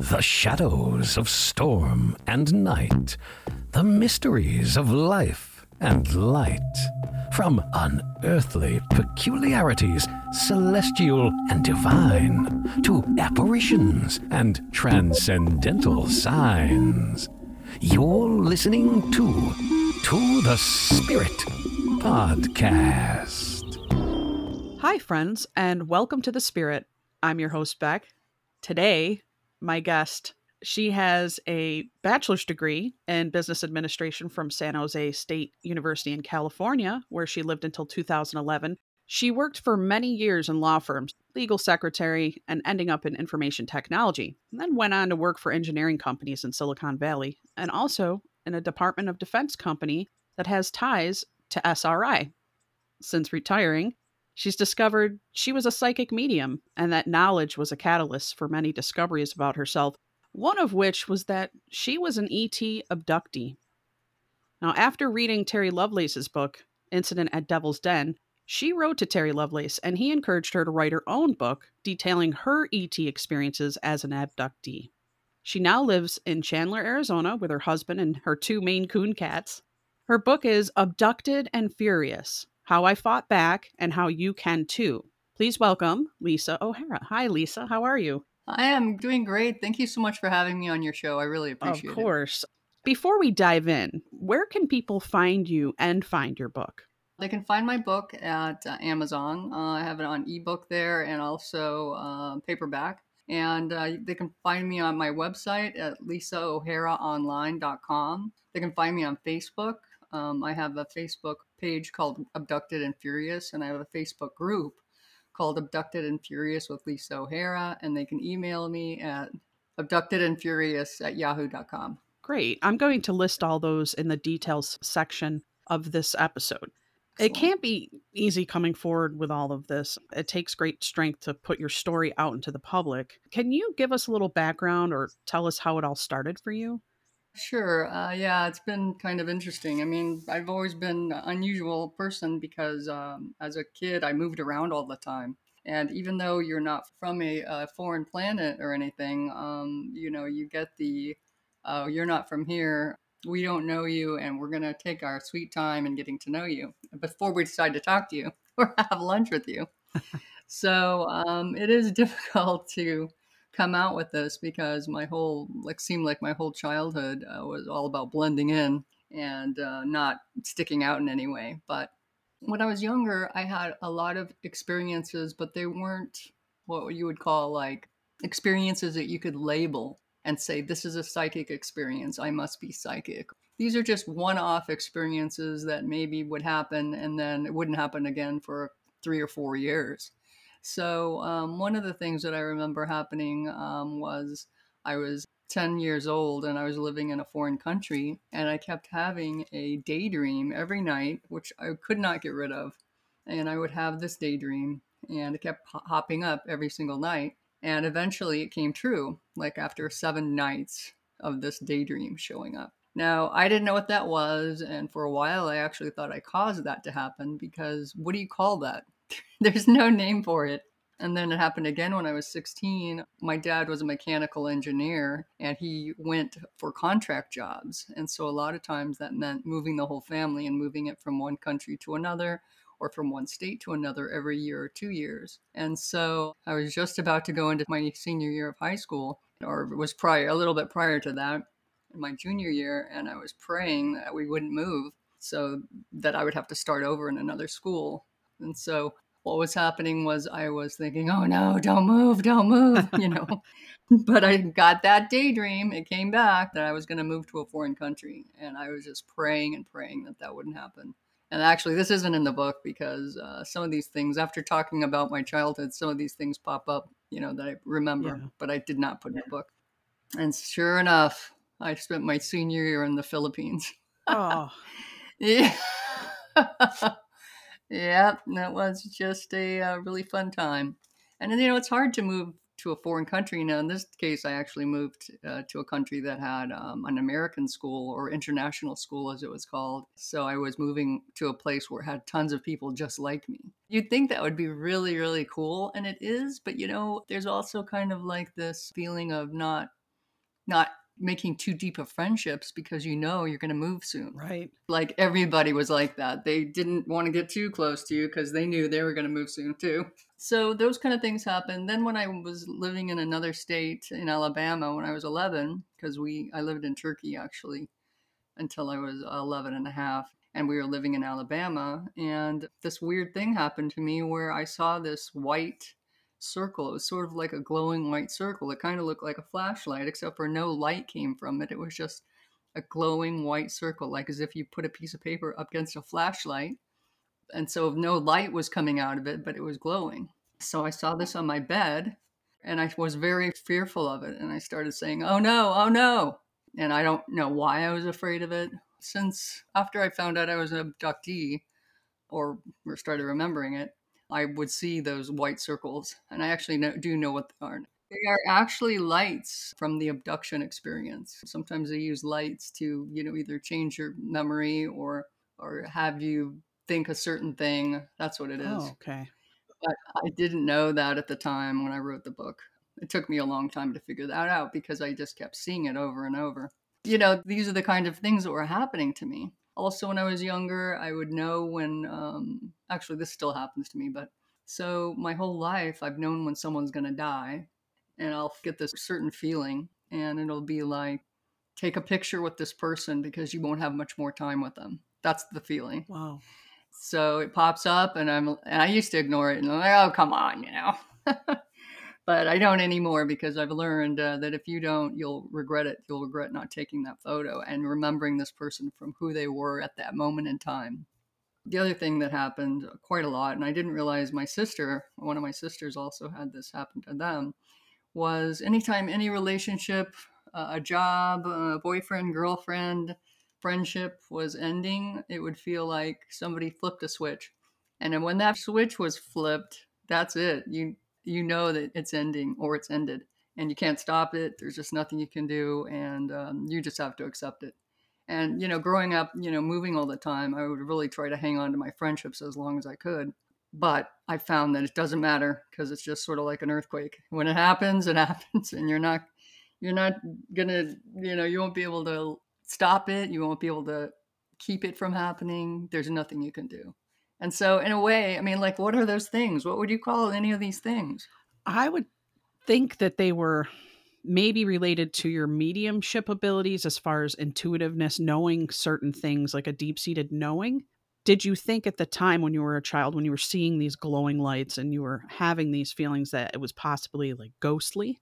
The shadows of storm and night, the mysteries of life and light. From unearthly peculiarities, celestial and divine, to apparitions and transcendental signs. You're listening to To the Spirit Podcast. Hi, friends, and welcome to The Spirit. I'm your host, Beck. Today, my guest, she has a bachelor's degree in business administration from San Jose State University in California, where she lived until 2011. She worked for many years in law firms, legal secretary, and ending up in information technology, then went on to work for engineering companies in Silicon Valley, and also in a Department of Defense company that has ties to SRI. Since retiring, She's discovered she was a psychic medium and that knowledge was a catalyst for many discoveries about herself, one of which was that she was an ET abductee. Now, after reading Terry Lovelace's book, Incident at Devil's Den, she wrote to Terry Lovelace and he encouraged her to write her own book detailing her ET experiences as an abductee. She now lives in Chandler, Arizona with her husband and her two Maine Coon cats. Her book is Abducted and Furious how I Fought Back, and How You Can Too. Please welcome Lisa O'Hara. Hi, Lisa. How are you? I am doing great. Thank you so much for having me on your show. I really appreciate it. Of course. It. Before we dive in, where can people find you and find your book? They can find my book at uh, Amazon. Uh, I have it on ebook there and also uh, paperback. And uh, they can find me on my website at lisaoharaonline.com. They can find me on Facebook. Um, I have a Facebook page called Abducted and Furious, and I have a Facebook group called Abducted and Furious with Lisa O'Hara, and they can email me at abductedandfurious at yahoo.com. Great. I'm going to list all those in the details section of this episode. Excellent. It can't be easy coming forward with all of this. It takes great strength to put your story out into the public. Can you give us a little background or tell us how it all started for you? Sure. Uh, yeah, it's been kind of interesting. I mean, I've always been an unusual person because um, as a kid, I moved around all the time. And even though you're not from a, a foreign planet or anything, um, you know, you get the, uh, you're not from here. We don't know you, and we're going to take our sweet time in getting to know you before we decide to talk to you or have lunch with you. so um, it is difficult to come out with this because my whole like seemed like my whole childhood uh, was all about blending in and uh, not sticking out in any way. But when I was younger, I had a lot of experiences, but they weren't what you would call like experiences that you could label and say, this is a psychic experience. I must be psychic. These are just one off experiences that maybe would happen and then it wouldn't happen again for three or four years. So, um, one of the things that I remember happening um, was I was 10 years old and I was living in a foreign country, and I kept having a daydream every night, which I could not get rid of. And I would have this daydream, and it kept hopping up every single night. And eventually it came true, like after seven nights of this daydream showing up. Now, I didn't know what that was, and for a while I actually thought I caused that to happen because what do you call that? There's no name for it. And then it happened again when I was 16. My dad was a mechanical engineer and he went for contract jobs. And so a lot of times that meant moving the whole family and moving it from one country to another or from one state to another every year or two years. And so I was just about to go into my senior year of high school, or it was prior, a little bit prior to that, in my junior year, and I was praying that we wouldn't move so that I would have to start over in another school. And so what was happening was I was thinking, oh no, don't move, don't move, you know. but I got that daydream. It came back that I was going to move to a foreign country. And I was just praying and praying that that wouldn't happen. And actually, this isn't in the book because uh, some of these things, after talking about my childhood, some of these things pop up, you know, that I remember, yeah. but I did not put in the book. And sure enough, I spent my senior year in the Philippines. Oh. yeah. Yeah, that was just a uh, really fun time. And you know, it's hard to move to a foreign country. Now, in this case, I actually moved uh, to a country that had um, an American school or international school, as it was called. So I was moving to a place where it had tons of people just like me. You'd think that would be really, really cool, and it is. But you know, there's also kind of like this feeling of not not making too deep of friendships because you know you're going to move soon. Right. Like everybody was like that. They didn't want to get too close to you because they knew they were going to move soon too. So those kind of things happened. Then when I was living in another state in Alabama when I was 11, because we I lived in Turkey actually until I was 11 and a half and we were living in Alabama and this weird thing happened to me where I saw this white circle. It was sort of like a glowing white circle. It kind of looked like a flashlight, except for no light came from it. It was just a glowing white circle, like as if you put a piece of paper up against a flashlight. And so no light was coming out of it, but it was glowing. So I saw this on my bed and I was very fearful of it. And I started saying, Oh no, oh no. And I don't know why I was afraid of it. Since after I found out I was an abductee or started remembering it, I would see those white circles, and I actually know, do know what they are. They are actually lights from the abduction experience. Sometimes they use lights to, you know, either change your memory or or have you think a certain thing. That's what it is. Oh, okay. But I didn't know that at the time when I wrote the book. It took me a long time to figure that out because I just kept seeing it over and over. You know, these are the kind of things that were happening to me also when i was younger i would know when um, actually this still happens to me but so my whole life i've known when someone's going to die and i'll get this certain feeling and it'll be like take a picture with this person because you won't have much more time with them. That's the feeling. Wow. So it pops up and i'm and i used to ignore it and i'm like oh come on you know but I don't anymore because I've learned uh, that if you don't, you'll regret it. You'll regret not taking that photo and remembering this person from who they were at that moment in time. The other thing that happened quite a lot, and I didn't realize my sister, one of my sisters also had this happen to them, was anytime any relationship, uh, a job, a boyfriend, girlfriend, friendship was ending, it would feel like somebody flipped a switch. And when that switch was flipped, that's it. You you know that it's ending or it's ended and you can't stop it. There's just nothing you can do and um, you just have to accept it. And you know growing up you know moving all the time i would really try to hang on to my friendships as long as i could. But i found that it doesn't matter because it's just sort of like an earthquake. When it happens it happens and you're not you're not gonna you know you won't be able to stop it. You won't be able to keep it from happening. There's nothing you can do and so, in a way, I mean, like, what are those things? What would you call any of these things? I would think that they were maybe related to your mediumship abilities as far as intuitiveness, knowing certain things, like a deep seated knowing. Did you think at the time when you were a child, when you were seeing these glowing lights and you were having these feelings, that it was possibly like ghostly?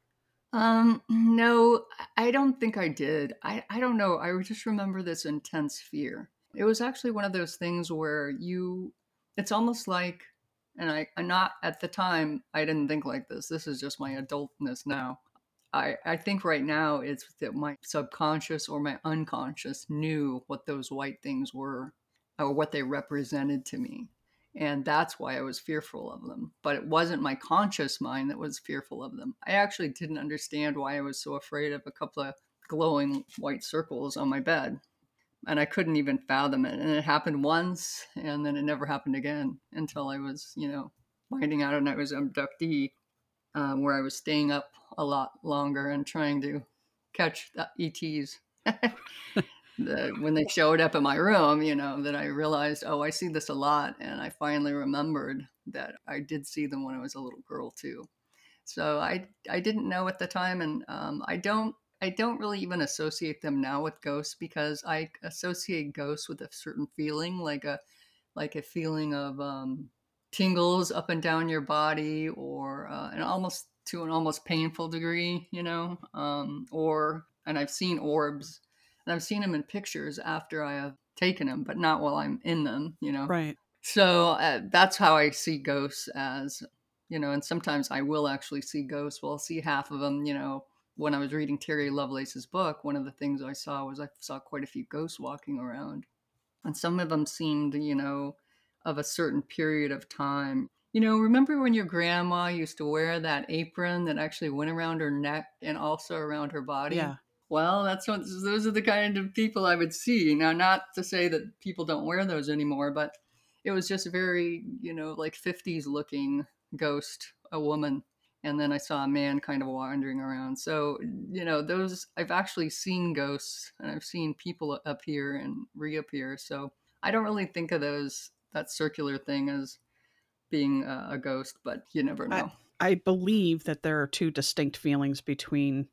Um, no, I don't think I did. I, I don't know. I just remember this intense fear. It was actually one of those things where you it's almost like and I, I'm not at the time I didn't think like this. This is just my adultness now. I, I think right now it's that my subconscious or my unconscious knew what those white things were or what they represented to me. And that's why I was fearful of them. But it wasn't my conscious mind that was fearful of them. I actually didn't understand why I was so afraid of a couple of glowing white circles on my bed and I couldn't even fathom it. And it happened once, and then it never happened again until I was, you know, finding out and I was abductee, um, where I was staying up a lot longer and trying to catch the ETs. the, when they showed up in my room, you know, that I realized, oh, I see this a lot, and I finally remembered that I did see them when I was a little girl too. So I I didn't know at the time, and um, I don't I don't really even associate them now with ghosts because I associate ghosts with a certain feeling, like a like a feeling of um, tingles up and down your body, or uh, and almost to an almost painful degree, you know. Um, or and I've seen orbs, and I've seen them in pictures after I have taken them, but not while I'm in them, you know. Right. So uh, that's how I see ghosts as, you know, and sometimes I will actually see ghosts. Well, I'll see half of them, you know, when I was reading Terry Lovelace's book, one of the things I saw was I saw quite a few ghosts walking around. And some of them seemed, you know, of a certain period of time. You know, remember when your grandma used to wear that apron that actually went around her neck and also around her body? Yeah. Well, that's what those are the kind of people I would see. Now, not to say that people don't wear those anymore, but it was just very, you know, like 50s looking ghost, a woman and then I saw a man kind of wandering around. So, you know, those I've actually seen ghosts and I've seen people appear and reappear. So, I don't really think of those that circular thing as being a, a ghost, but you never know. I, I believe that there are two distinct feelings between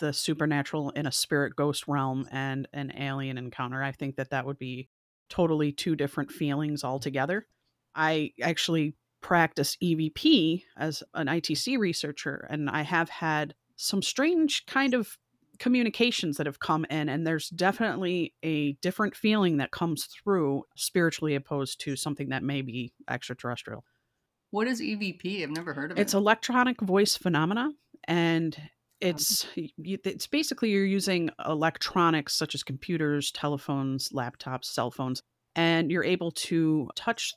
the supernatural in a spirit ghost realm and an alien encounter. I think that that would be totally two different feelings altogether. I actually practice EVP as an ITC researcher, and I have had some strange kind of communications that have come in, and there's definitely a different feeling that comes through spiritually opposed to something that may be extraterrestrial. What is EVP? I've never heard of it. It's electronic voice phenomena, and it's it's basically you're using electronics such as computers, telephones, laptops, cell phones, and you're able to touch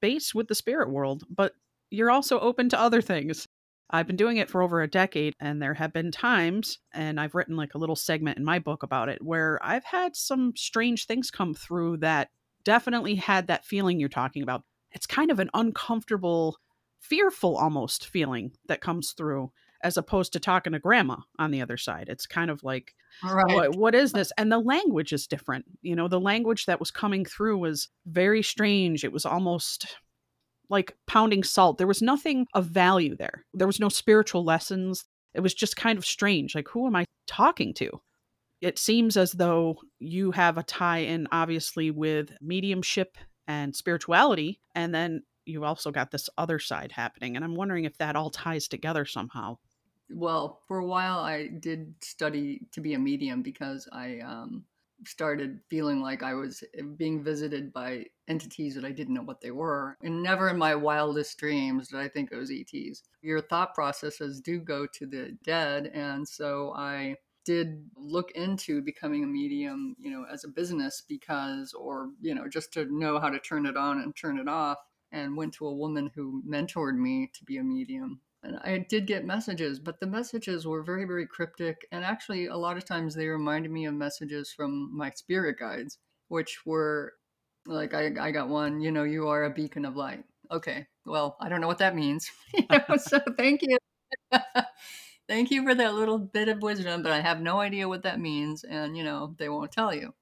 base with the spirit world, but you're also open to other things. I've been doing it for over a decade, and there have been times, and I've written like a little segment in my book about it, where I've had some strange things come through that definitely had that feeling you're talking about. It's kind of an uncomfortable, fearful almost feeling that comes through, as opposed to talking to grandma on the other side. It's kind of like, right. what, what is this? And the language is different. You know, the language that was coming through was very strange. It was almost like pounding salt. There was nothing of value there. There was no spiritual lessons. It was just kind of strange. Like, who am I talking to? It seems as though you have a tie in, obviously, with mediumship and spirituality. And then you also got this other side happening. And I'm wondering if that all ties together somehow. Well, for a while, I did study to be a medium because I um, started feeling like I was being visited by entities that I didn't know what they were. And never in my wildest dreams did I think it was ETs. Your thought processes do go to the dead. And so I did look into becoming a medium, you know, as a business because, or, you know, just to know how to turn it on and turn it off. And went to a woman who mentored me to be a medium and I did get messages, but the messages were very, very cryptic. And actually, a lot of times they reminded me of messages from my spirit guides, which were like, I, I got one, you know, you are a beacon of light. Okay, well, I don't know what that means. so thank you. thank you for that little bit of wisdom, but I have no idea what that means. And, you know, they won't tell you.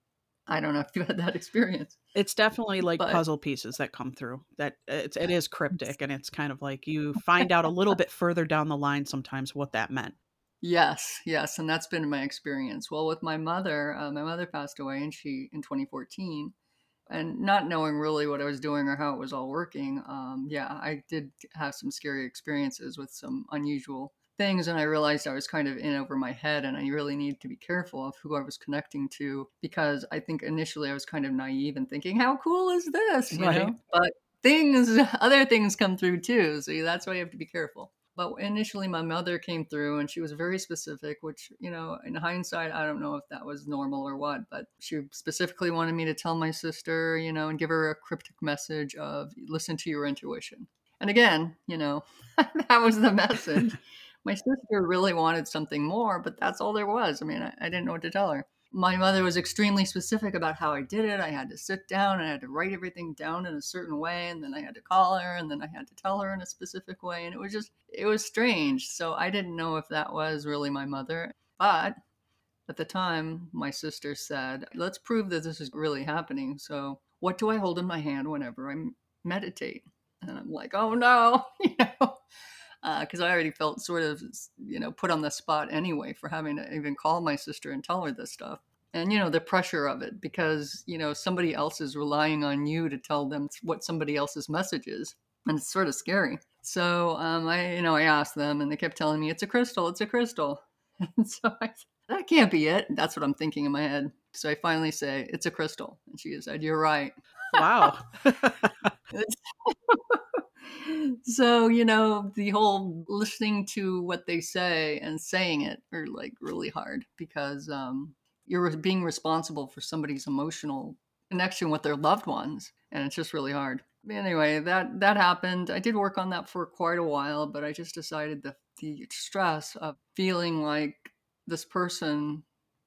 I don't know if you had that experience. It's definitely like but, puzzle pieces that come through. That it's it is cryptic, and it's kind of like you find out a little bit further down the line sometimes what that meant. Yes, yes, and that's been my experience. Well, with my mother, uh, my mother passed away, and she in 2014, and not knowing really what I was doing or how it was all working. Um, yeah, I did have some scary experiences with some unusual things and I realized I was kind of in over my head and I really needed to be careful of who I was connecting to because I think initially I was kind of naive and thinking, how cool is this? You right. know? But things, other things come through too. So that's why you have to be careful. But initially, my mother came through and she was very specific, which, you know, in hindsight, I don't know if that was normal or what, but she specifically wanted me to tell my sister, you know, and give her a cryptic message of listen to your intuition. And again, you know, that was the message my sister really wanted something more, but that's all there was. I mean, I, I, didn't know what to tell her. My mother was extremely specific about how I did it. I had to sit down and I had to write everything down in a certain way, and then I had to call her, and then I had to tell her in a specific way. And it was just, it was strange. So I didn't know if that was really my mother. But at the time, my sister said, let's prove that this is really happening. So, what do I hold in my hand whenever I meditate? And I'm like, oh no, you know because uh, I already felt sort of, you know, put on the spot anyway for having to even call my sister and tell her this stuff. And, you know, the pressure of it because, you know, somebody else is relying on you to tell them what somebody else's message is. And it's sort of scary. So um, I, you know, I asked them and they kept telling me, it's a crystal, it's a crystal. And so I that can't be it. That's what I'm thinking in my head. So I finally say, it's a crystal. And she said, you're right. Wow. so you know the whole listening to what they say and saying it are like really hard because um, you're being responsible for somebody's emotional connection with their loved ones and it's just really hard. Anyway that that happened. I did work on that for quite a while but i just decided that the stress of feeling like this person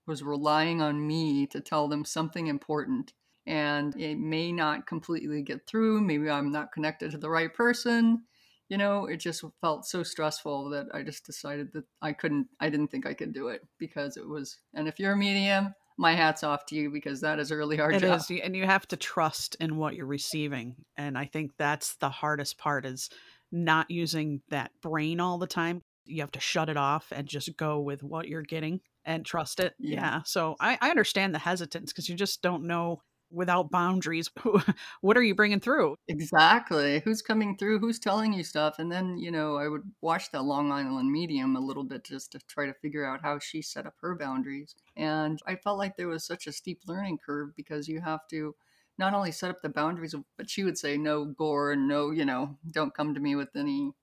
was relying on me to tell them something important and it may not completely get through. Maybe I'm not connected to the right person. you know, it just felt so stressful that I just decided that I couldn't, I didn't think I could do it because it was, and if you're a medium, my hat's off to you because that is a really hard It job. is, and you have to trust in what you're receiving. And I think that's the hardest part is not using that brain all the time. You have to shut it off and just go with what you're getting and trust it. Yeah. Yeah. So I, I understand the hesitance because you just don't know without boundaries what are you bringing through. Exactly. Who's coming through? Who's telling you stuff? And then, you know, I would watch that Long Island medium a little bit just to try to figure out how she set up her boundaries. And I felt like there was such a steep learning curve because you have to not only set up the boundaries, but she would say no gore, and no, you know, don't come to me with any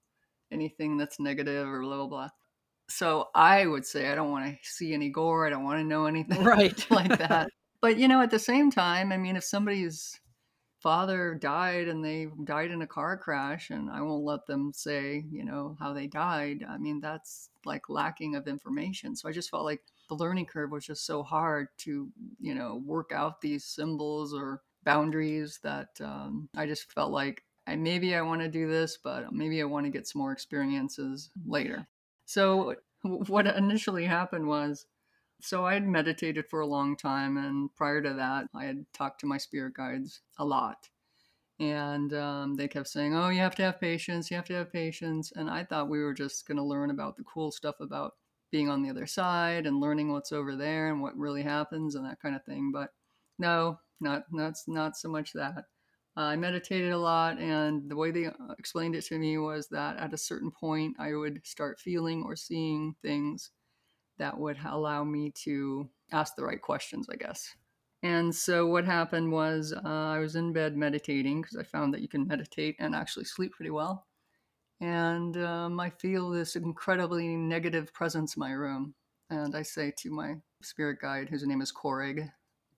anything that's negative or blah blah blah. So I would say I don't want to see any gore. I don't want to know anything Right. like that. But you know, at the same time, I mean, if somebody's father died and they died in a car crash, and I won't let them say, you know, how they died. I mean, that's like lacking of information. So I just felt like the learning curve was just so hard to, you know, work out these symbols or boundaries that um, I just felt like I maybe I want to do this, but maybe I want to get some more experiences later. So what initially happened was so I had meditated for a long time, and prior to that, I had talked to my spirit guides a lot. And um, they kept saying, Oh, you have to have patience, you have to have patience. And I thought we were just going to learn about the cool stuff about being on the other side and learning what's over there and what really happens and that kind of thing. But no, not, not, not so much that. Uh, I meditated a lot, and the way they uh, explained it to me was that at a certain point, I would start feeling or seeing things that would allow me to ask the right questions, I guess. And so what happened was uh, I was in bed meditating because I found that you can meditate and actually sleep pretty well. And um, I feel this incredibly negative presence in my room. And I say to my spirit guide, whose name is Korig,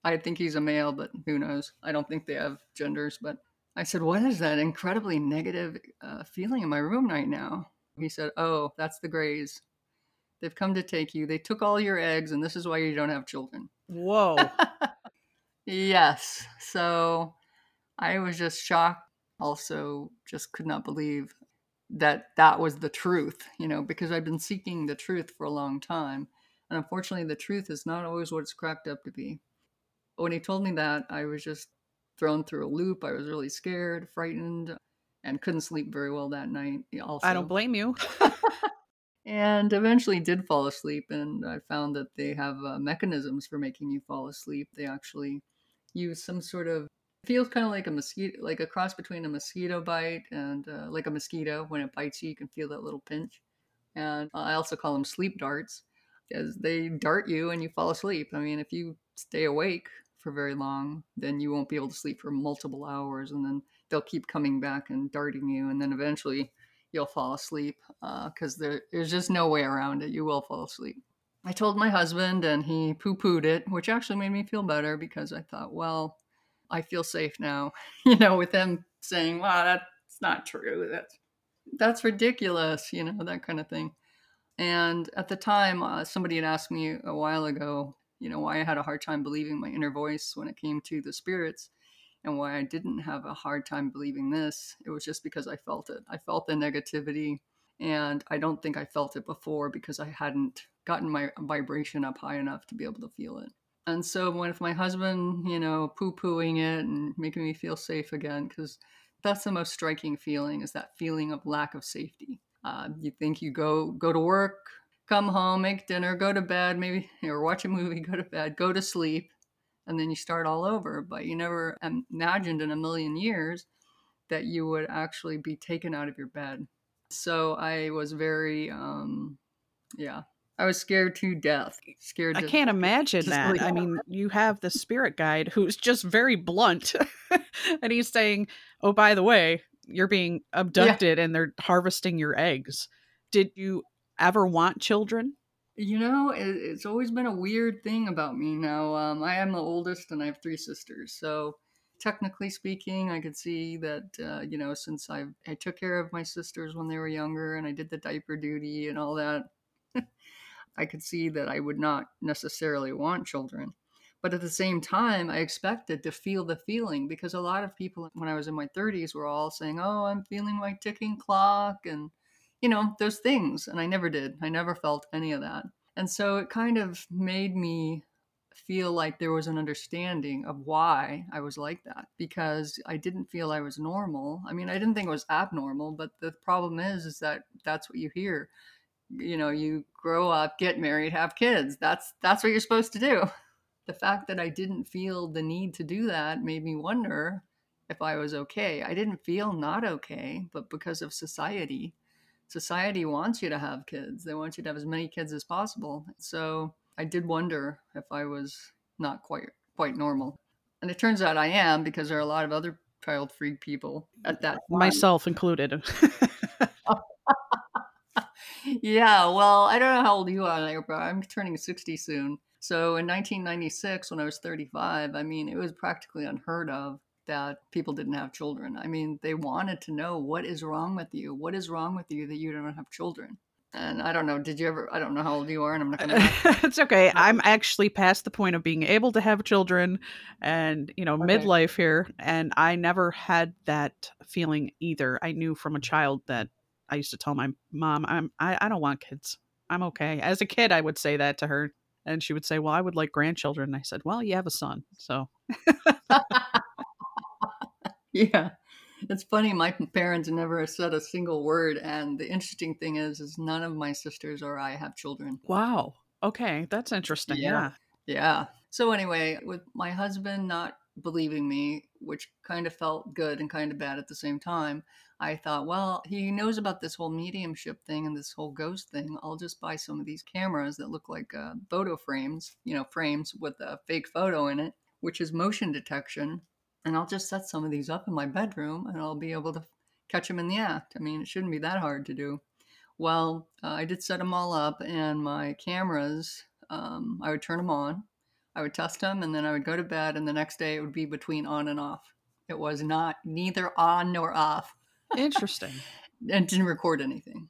I think he's a male, but who knows? I don't think they have genders. But I said, What is that incredibly negative uh, feeling in my room right now? He said, Oh, that's the Greys. They've come to take you. They took all your eggs, and this is why you don't have children. Whoa. yes. So I was just shocked. Also, just could not believe that that was the truth, you know, because I've been seeking the truth for a long time. And unfortunately, the truth is not always what it's cracked up to be. When he told me that, I was just thrown through a loop. I was really scared, frightened, and couldn't sleep very well that night. Also, I don't blame you. and eventually did fall asleep and i found that they have uh, mechanisms for making you fall asleep. They actually use some sort of feels kind of like a mosquito like a cross between a mosquito bite and uh, like a mosquito. When it bites you you can feel that little pinch. And i also call them sleep darts as they dart you and you fall asleep. I mean if you stay awake for very long then you won't be able to sleep for multiple hours and then they'll keep coming back and darting you and then eventually you'll fall asleep because uh, there, there's just no way around it. You will fall asleep. I told my husband, and he poo pooed it, which actually made me feel better because I thought, well, I feel safe now. you know, with him saying, "Wow, that's not true. That's that's ridiculous." You know, that kind of thing. And at the time, uh, somebody had asked me a while ago, you know, why I had a hard time believing my inner voice when it came to the spirits and why I didn't have a hard time believing this, it was just because I felt it. I felt the negativity, and I don't think I felt it before because I hadn't gotten my vibration up high enough to be able to feel it. And so, with my husband, you know, poo pooing it and making me feel safe again, because that's the most striking feeling is that feeling of lack of safety. Uh, you think you go go to work, come home, make dinner, go to bed, maybe or watch a movie, go to bed, go to sleep, and then you start all over. But you never imagined in a million years that you would actually be taken out of your bed. So I was very, um, yeah, I was scared to death. Scared. I can't imagine that. I mean, you have the spirit guide who's just very blunt, and he's saying, "Oh, by the way, you're being abducted, and they're harvesting your eggs." Did you ever want children? You know, it, it's always been a weird thing about me now. Um, I am the oldest and I have three sisters. So, technically speaking, I could see that, uh, you know, since I, I took care of my sisters when they were younger and I did the diaper duty and all that, I could see that I would not necessarily want children. But at the same time, I expected to feel the feeling because a lot of people, when I was in my 30s, were all saying, Oh, I'm feeling my ticking clock and, you know, those things. And I never did. I never felt any of that. And so it kind of made me feel like there was an understanding of why I was like that because I didn't feel I was normal. I mean, I didn't think it was abnormal, but the problem is is that that's what you hear. You know, you grow up, get married, have kids. That's that's what you're supposed to do the fact that I didn't feel the need to do that made me wonder if I was okay. I didn't feel not okay, but because of society, society wants you to have kids. They want you to have as many kids as possible. So I did wonder if I was not quite quite normal. And it turns out I am because there are a lot of other child free people at that time. Myself included. yeah, well, I don't know how old you are, but I'm turning 60 soon. So in 1996, when I was 35, I mean, it was practically unheard of that people didn't have children. I mean, they wanted to know what is wrong with you? What is wrong with you that you don't have children? And I don't know, did you ever, I don't know how old you are, and I'm not going to. it's okay. I'm actually past the point of being able to have children and, you know, okay. midlife here. And I never had that feeling either. I knew from a child that I used to tell my mom, I'm, I, I don't want kids. I'm okay. As a kid, I would say that to her and she would say, Well, I would like grandchildren. And I said, Well, you have a son. So. yeah. It's funny. My parents never said a single word. And the interesting thing is, is none of my sisters or I have children. Wow. Okay. That's interesting. Yeah. Yeah. yeah. So anyway, with my husband not believing me, which kind of felt good and kind of bad at the same time, I thought, well, he knows about this whole mediumship thing and this whole ghost thing. I'll just buy some of these cameras that look like uh, photo frames, you know, frames with a fake photo in it, which is motion detection. And I'll just set some of these up in my bedroom and I'll be able to catch them in the act. I mean, it shouldn't be that hard to do. Well, uh, I did set them all up, and my cameras, um, I would turn them on, I would test them, and then I would go to bed, and the next day it would be between on and off. It was not neither on nor off. Interesting. and didn't record anything.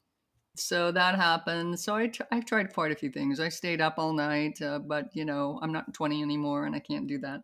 So that happened. So I, tr- I tried quite a few things. I stayed up all night, uh, but you know, I'm not 20 anymore and I can't do that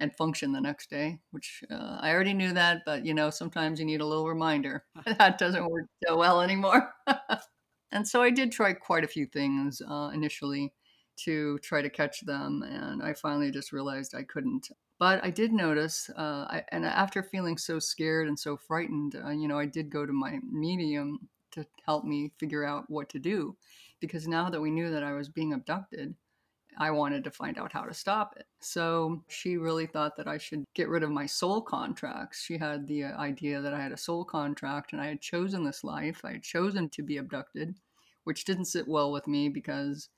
and function the next day, which uh, I already knew that, but you know, sometimes you need a little reminder. that doesn't work so well anymore. and so I did try quite a few things uh, initially to try to catch them, and I finally just realized I couldn't. But I did notice, uh, I, and after feeling so scared and so frightened, uh, you know, I did go to my medium to help me figure out what to do. Because now that we knew that I was being abducted, I wanted to find out how to stop it. So she really thought that I should get rid of my soul contracts. She had the uh, idea that I had a soul contract and I had chosen this life. I had chosen to be abducted, which didn't sit well with me because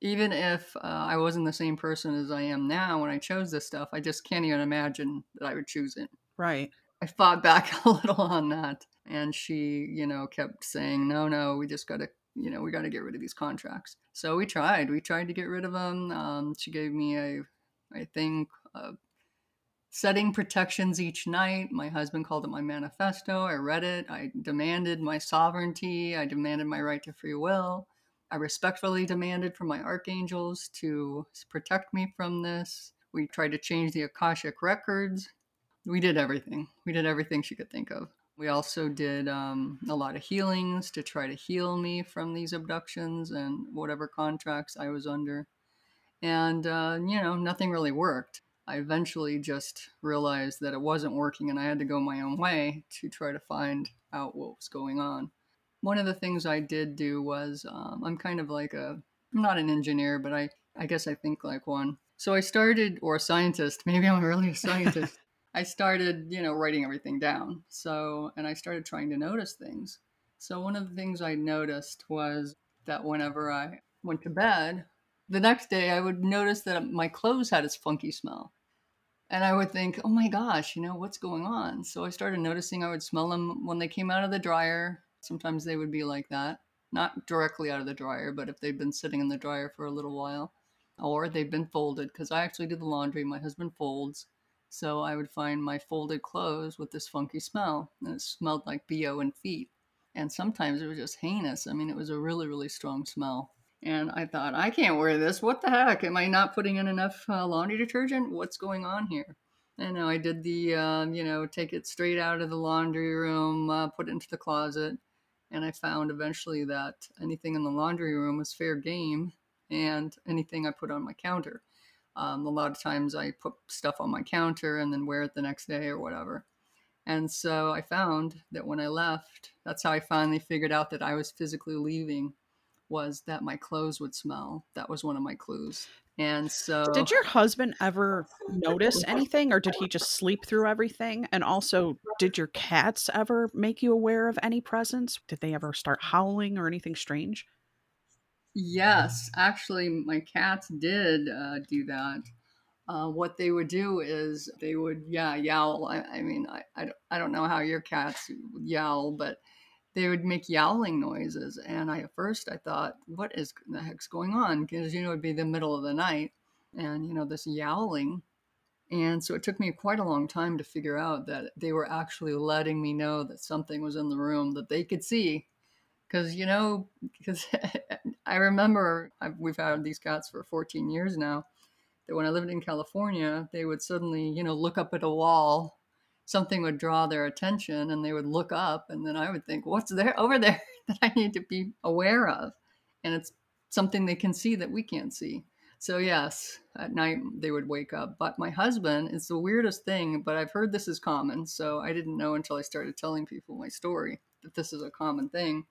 even if uh, I wasn't the same person as I am now when I chose this stuff, I just can't even imagine that I would choose it. Right. I fought back a little on that. And she, you know, kept saying, no, no, we just got to, you know, we got to get rid of these contracts. So we tried. We tried to get rid of them. Um, she gave me a, I think, setting protections each night. My husband called it my manifesto. I read it. I demanded my sovereignty. I demanded my right to free will. I respectfully demanded from my archangels to protect me from this. We tried to change the Akashic records. We did everything. We did everything she could think of. We also did um, a lot of healings to try to heal me from these abductions and whatever contracts I was under. And, uh, you know, nothing really worked. I eventually just realized that it wasn't working and I had to go my own way to try to find out what was going on one of the things I did do was um, I'm kind of like a I'm not an engineer, but I I guess I think like one. So I started, or a scientist. Maybe I'm really a scientist. I started, you know, writing everything down. So and I started trying to notice things. So one of the things I noticed was that whenever I went to bed, the next day I would notice that my clothes had this funky smell. And I would think, oh my gosh, you know, what's going on? So I started noticing I would smell them when they came out of the dryer Sometimes they would be like that, not directly out of the dryer, but if they'd been sitting in the dryer for a little while, or they've been folded, because I actually do the laundry. My husband folds. So I would find my folded clothes with this funky smell, and it smelled like BO and feet. And sometimes it was just heinous. I mean, it was a really, really strong smell. And I thought, I can't wear this. What the heck? Am I not putting in enough uh, laundry detergent? What's going on here? And I did the, um, you know, take it straight out of the laundry room, uh, put it into the closet. And I found eventually that anything in the laundry room was fair game and anything I put on my counter. Um, a lot of times I put stuff on my counter and then wear it the next day or whatever. And so I found that when I left, that's how I finally figured out that I was physically leaving was that my clothes would smell. That was one of my clues. And so Did your husband ever notice anything or did he just sleep through everything? And also, did your cats ever make you aware of any presence? Did they ever start howling or anything strange? Yes, actually, my cats did uh, do that. Uh, what they would do is they would, yeah, yowl. I, I mean, I, I, I don't know how your cats yowl, but they would make yowling noises. And I, at first, I thought, what is the heck's going on? Because, you know, it'd be the middle of the night and, you know, this yowling. And so it took me quite a long time to figure out that they were actually letting me know that something was in the room that they could see because you know because i remember I've, we've had these cats for 14 years now that when i lived in california they would suddenly you know look up at a wall something would draw their attention and they would look up and then i would think what's there over there that i need to be aware of? And it's something they can see that we can't see. So yes at night they would wake up. But my husband is the weirdest thing but i've heard this is common so i didn't know until i started telling people my story that this is a common thing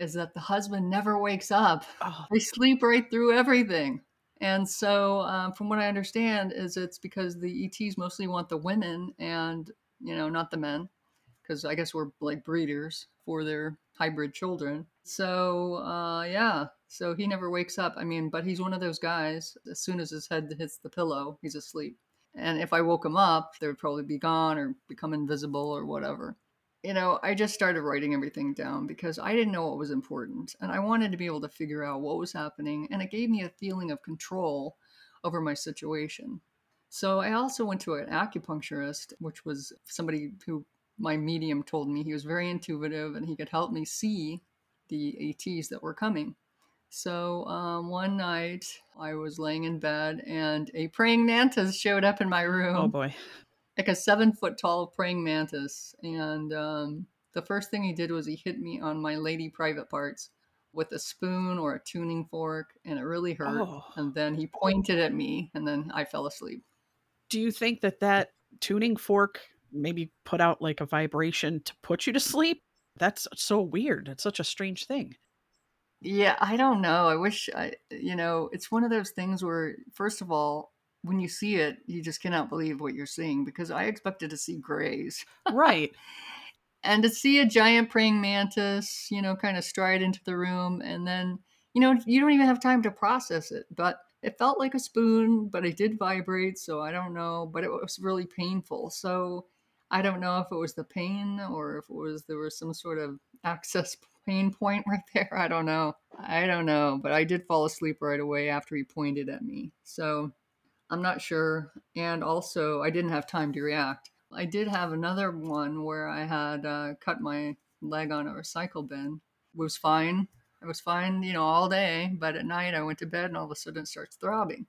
is that the husband never wakes up. Oh. They sleep right through everything. And so, um, from what I understand, is it's because the ETs mostly want the women and you know not the men, because I guess we're like breeders for their hybrid children. So uh, yeah, so he never wakes up. I mean, but he's one of those guys. As soon as his head hits the pillow, he's asleep. And if I woke him up, they would probably be gone or become invisible or whatever you know, I just started writing everything down because I didn't know what was important and I wanted to be able to figure out what was happening and it gave me a feeling of control over my situation. So I also went to an acupuncturist, which was somebody who my medium told me he was very intuitive and he could help me see the ATs that were coming. So um, one night I was laying in bed and a praying mantis showed up in my room. Oh boy like a seven foot tall praying mantis. And um, the first thing he did was he hit me on my lady private parts with a spoon or a tuning fork, and it really hurt. Oh. And then he pointed at me, and then I fell asleep. Do you think that that tuning fork maybe put out like a vibration to put you to sleep? That's so weird. It's such a strange thing. Yeah, I don't know. I wish I, you know, it's one of those things where, first of all, when you see it, you just cannot believe what you're seeing because I expected to see grays. Right. and to see a giant praying mantis, you know, kind of stride into the room and then, you know, you don't even have time to process it. But it felt like a spoon, but it did vibrate, so I don't know, but it was really painful. So I don't know if it was the pain or if it was there was some sort of access pain point right there. I don't know. I don't know, but I did fall asleep right away after he pointed at me. So I'm not sure. And also, I didn't have time to react. I did have another one where I had uh, cut my leg on a recycle bin. It was fine. I was fine, you know, all day. But at night, I went to bed and all of a sudden it starts throbbing.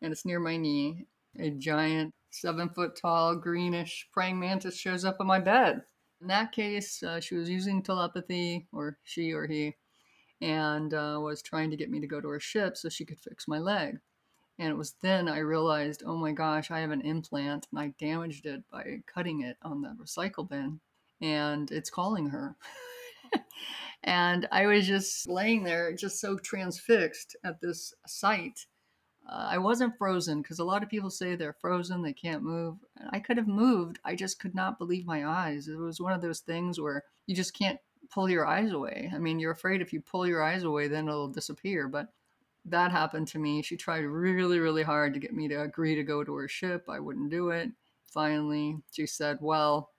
And it's near my knee. A giant, seven foot tall, greenish praying mantis shows up on my bed. In that case, uh, she was using telepathy, or she or he, and uh, was trying to get me to go to her ship so she could fix my leg. And it was then I realized, oh my gosh, I have an implant and I damaged it by cutting it on the recycle bin. And it's calling her. and I was just laying there, just so transfixed at this sight. Uh, I wasn't frozen because a lot of people say they're frozen, they can't move. I could have moved. I just could not believe my eyes. It was one of those things where you just can't pull your eyes away. I mean, you're afraid if you pull your eyes away, then it'll disappear. But that happened to me. She tried really, really hard to get me to agree to go to her ship. I wouldn't do it. Finally, she said, Well,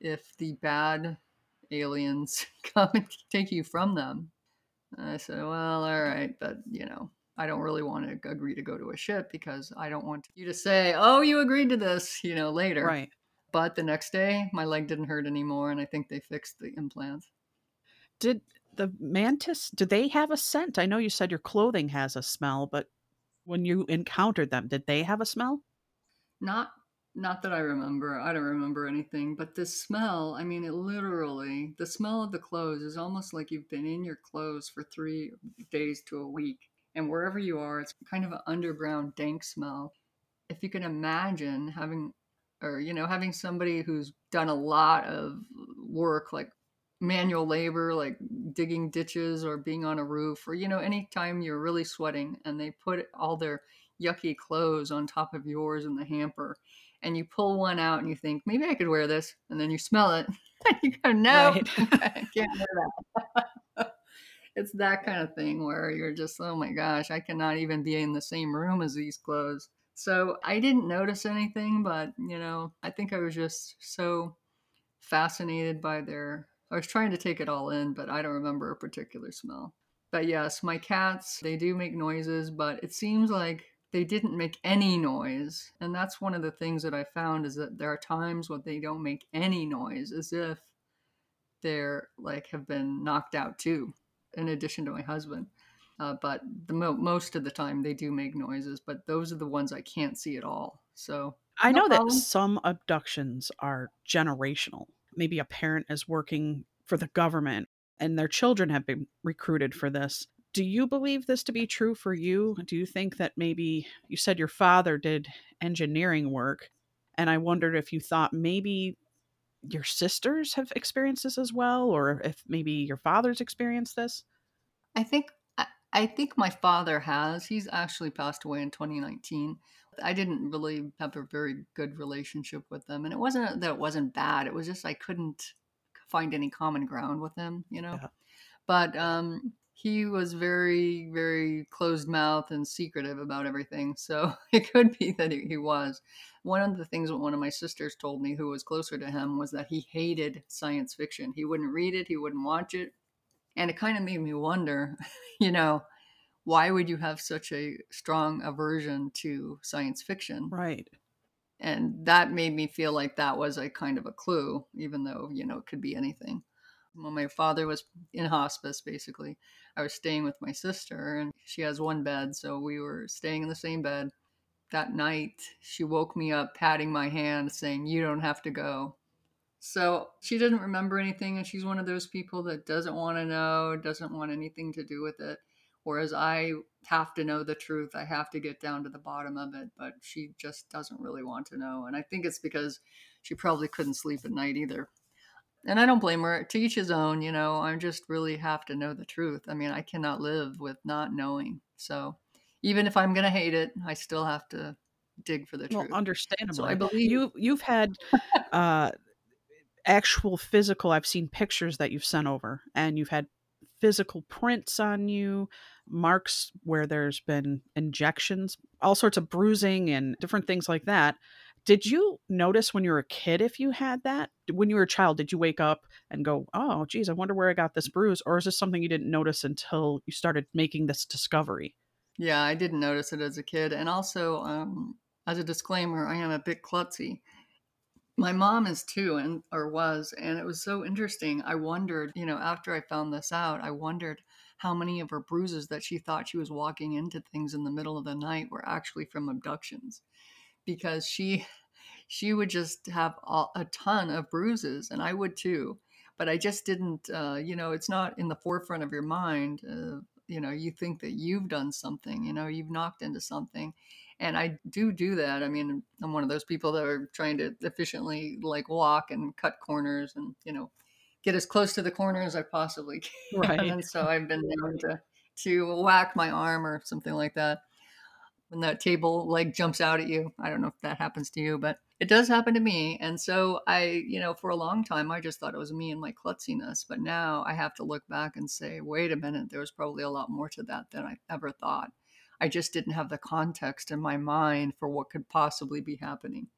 if the bad aliens come and take you from them. I said, Well, all right, but you know, I don't really want to agree to go to a ship because I don't want you to say, Oh, you agreed to this, you know, later. Right. But the next day, my leg didn't hurt anymore, and I think they fixed the implant. Did the mantis, do they have a scent? I know you said your clothing has a smell, but when you encountered them, did they have a smell? Not not that I remember. I don't remember anything, but the smell, I mean it literally, the smell of the clothes is almost like you've been in your clothes for 3 days to a week. And wherever you are, it's kind of an underground dank smell. If you can imagine having or you know having somebody who's done a lot of work like manual labor like digging ditches or being on a roof or you know anytime you're really sweating and they put all their yucky clothes on top of yours in the hamper and you pull one out and you think maybe i could wear this and then you smell it and you go no right. i can't wear that it's that kind of thing where you're just oh my gosh i cannot even be in the same room as these clothes so i didn't notice anything but you know i think i was just so fascinated by their I was trying to take it all in, but I don't remember a particular smell. But yes, my cats, they do make noises, but it seems like they didn't make any noise. And that's one of the things that I found is that there are times when they don't make any noise, as if they're like have been knocked out too, in addition to my husband. Uh, but the mo- most of the time they do make noises, but those are the ones I can't see at all. So I no know problem. that some abductions are generational maybe a parent is working for the government and their children have been recruited for this. Do you believe this to be true for you? Do you think that maybe you said your father did engineering work? And I wondered if you thought maybe your sisters have experienced this as well, or if maybe your father's experienced this? I think I think my father has. He's actually passed away in 2019. I didn't really have a very good relationship with them. And it wasn't that it wasn't bad. It was just I couldn't find any common ground with him, you know? Yeah. But um, he was very, very closed mouth and secretive about everything. So it could be that he, he was. One of the things that one of my sisters told me, who was closer to him, was that he hated science fiction. He wouldn't read it, he wouldn't watch it. And it kind of made me wonder, you know, why would you have such a strong aversion to science fiction? Right. And that made me feel like that was a kind of a clue, even though, you know, it could be anything. When my father was in hospice, basically, I was staying with my sister, and she has one bed, so we were staying in the same bed. That night, she woke me up, patting my hand, saying, You don't have to go. So she didn't remember anything, and she's one of those people that doesn't want to know, doesn't want anything to do with it. Whereas I have to know the truth. I have to get down to the bottom of it. But she just doesn't really want to know. And I think it's because she probably couldn't sleep at night either. And I don't blame her. To each his own, you know, I just really have to know the truth. I mean, I cannot live with not knowing. So even if I'm going to hate it, I still have to dig for the well, truth. Understandable. So I believe you you've had uh actual physical I've seen pictures that you've sent over and you've had physical prints on you, marks where there's been injections, all sorts of bruising and different things like that. Did you notice when you were a kid if you had that? When you were a child, did you wake up and go, oh, geez, I wonder where I got this bruise? Or is this something you didn't notice until you started making this discovery? Yeah, I didn't notice it as a kid. And also, um, as a disclaimer, I am a bit klutzy my mom is too and or was and it was so interesting. I wondered you know after i found this out i wondered how many of her bruises that she thought she was walking into things in the middle of the night were actually from abductions because she she would just have a ton of bruises and i would too but i just didn't uh, you know it's not in the forefront of your mind uh, you know you think that you've done something you know you've knocked into something and I do do that. I mean, I'm one of those people that are trying to efficiently like walk and cut corners and you know get as close to the corner as I possibly can. Right. and so I've been known to to whack my arm or something like that when that table leg jumps out at you. I don't know if that happens to you, but it does happen to me. And so I, you know, for a long time, I just thought it was me and my klutziness. But now I have to look back and say, wait a minute, there was probably a lot more to that than I ever thought. I just didn't have the context in my mind for what could possibly be happening.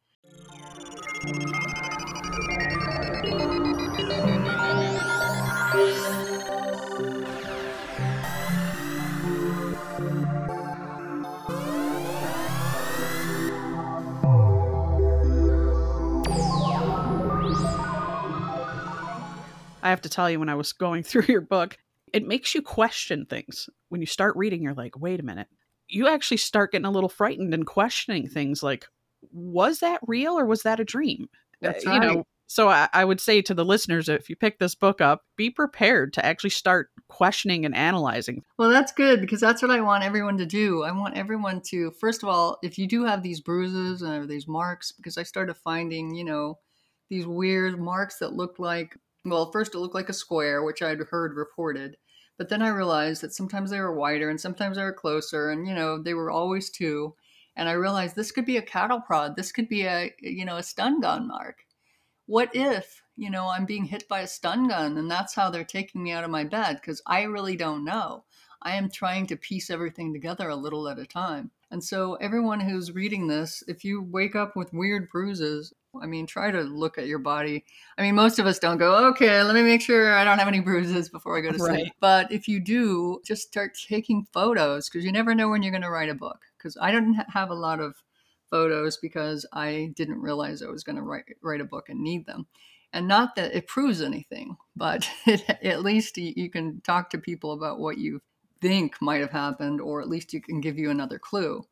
I have to tell you, when I was going through your book, it makes you question things. When you start reading, you're like, wait a minute. You actually start getting a little frightened and questioning things like, was that real or was that a dream? Uh, That's right. You know, so I, I, would say to the listeners, if you pick this book up, be prepared to actually start questioning and analyzing. Well, that's good because that's what I want everyone to do. I want everyone to, first of all, if you do have these bruises or these marks, because I started finding, you know, these weird marks that looked like, well, first it looked like a square, which I'd heard reported. But then I realized that sometimes they were wider and sometimes they were closer, and, you know, they were always two. And I realized this could be a cattle prod. This could be a, you know, a stun gun mark what if you know i'm being hit by a stun gun and that's how they're taking me out of my bed because i really don't know i am trying to piece everything together a little at a time and so everyone who's reading this if you wake up with weird bruises i mean try to look at your body i mean most of us don't go okay let me make sure i don't have any bruises before i go to sleep right. but if you do just start taking photos because you never know when you're going to write a book because i don't have a lot of photos because I didn't realize I was going to write write a book and need them. And not that it proves anything, but it, at least you, you can talk to people about what you think might have happened, or at least you can give you another clue.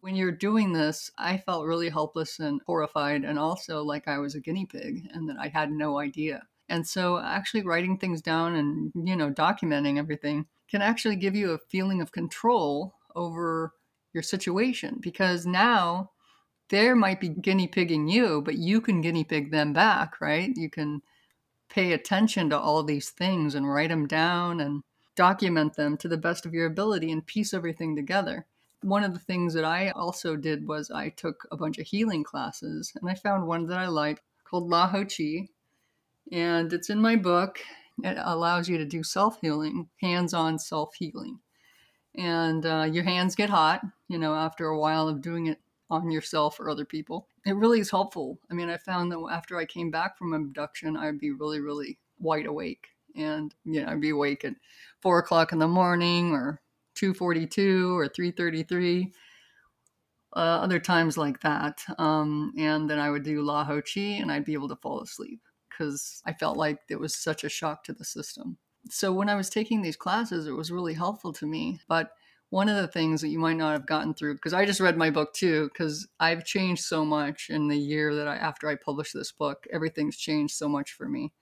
When you're doing this, I felt really helpless and horrified, and also like I was a guinea pig and that I had no idea. And so, actually, writing things down and you know documenting everything can actually give you a feeling of control over your situation because now there might be guinea pigging you, but you can guinea pig them back, right? You can pay attention to all these things and write them down and document them to the best of your ability and piece everything together. One of the things that I also did was I took a bunch of healing classes and I found one that I liked called LaHoChi. And it's in my book. It allows you to do self healing, hands on self healing. And uh, your hands get hot, you know, after a while of doing it on yourself or other people. It really is helpful. I mean, I found that after I came back from abduction, I'd be really, really wide awake. And, you know, I'd be awake at four o'clock in the morning or 242 or 333. Uh, other times like that. Um, and then I would do LaHoChi and I'd be able to fall asleep because I felt like it was such a shock to the system. So when I was taking these classes, it was really helpful to me. But one of the things that you might not have gotten through because i just read my book too because i've changed so much in the year that i after i published this book everything's changed so much for me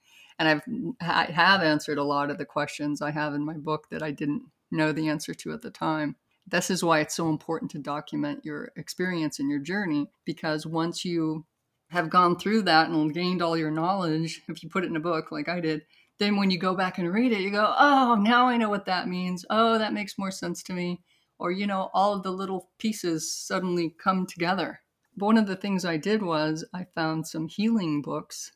and i've i have answered a lot of the questions i have in my book that i didn't know the answer to at the time this is why it's so important to document your experience and your journey because once you have gone through that and gained all your knowledge if you put it in a book like i did then when you go back and read it, you go, oh, now I know what that means. Oh, that makes more sense to me. Or, you know, all of the little pieces suddenly come together. But one of the things I did was I found some healing books.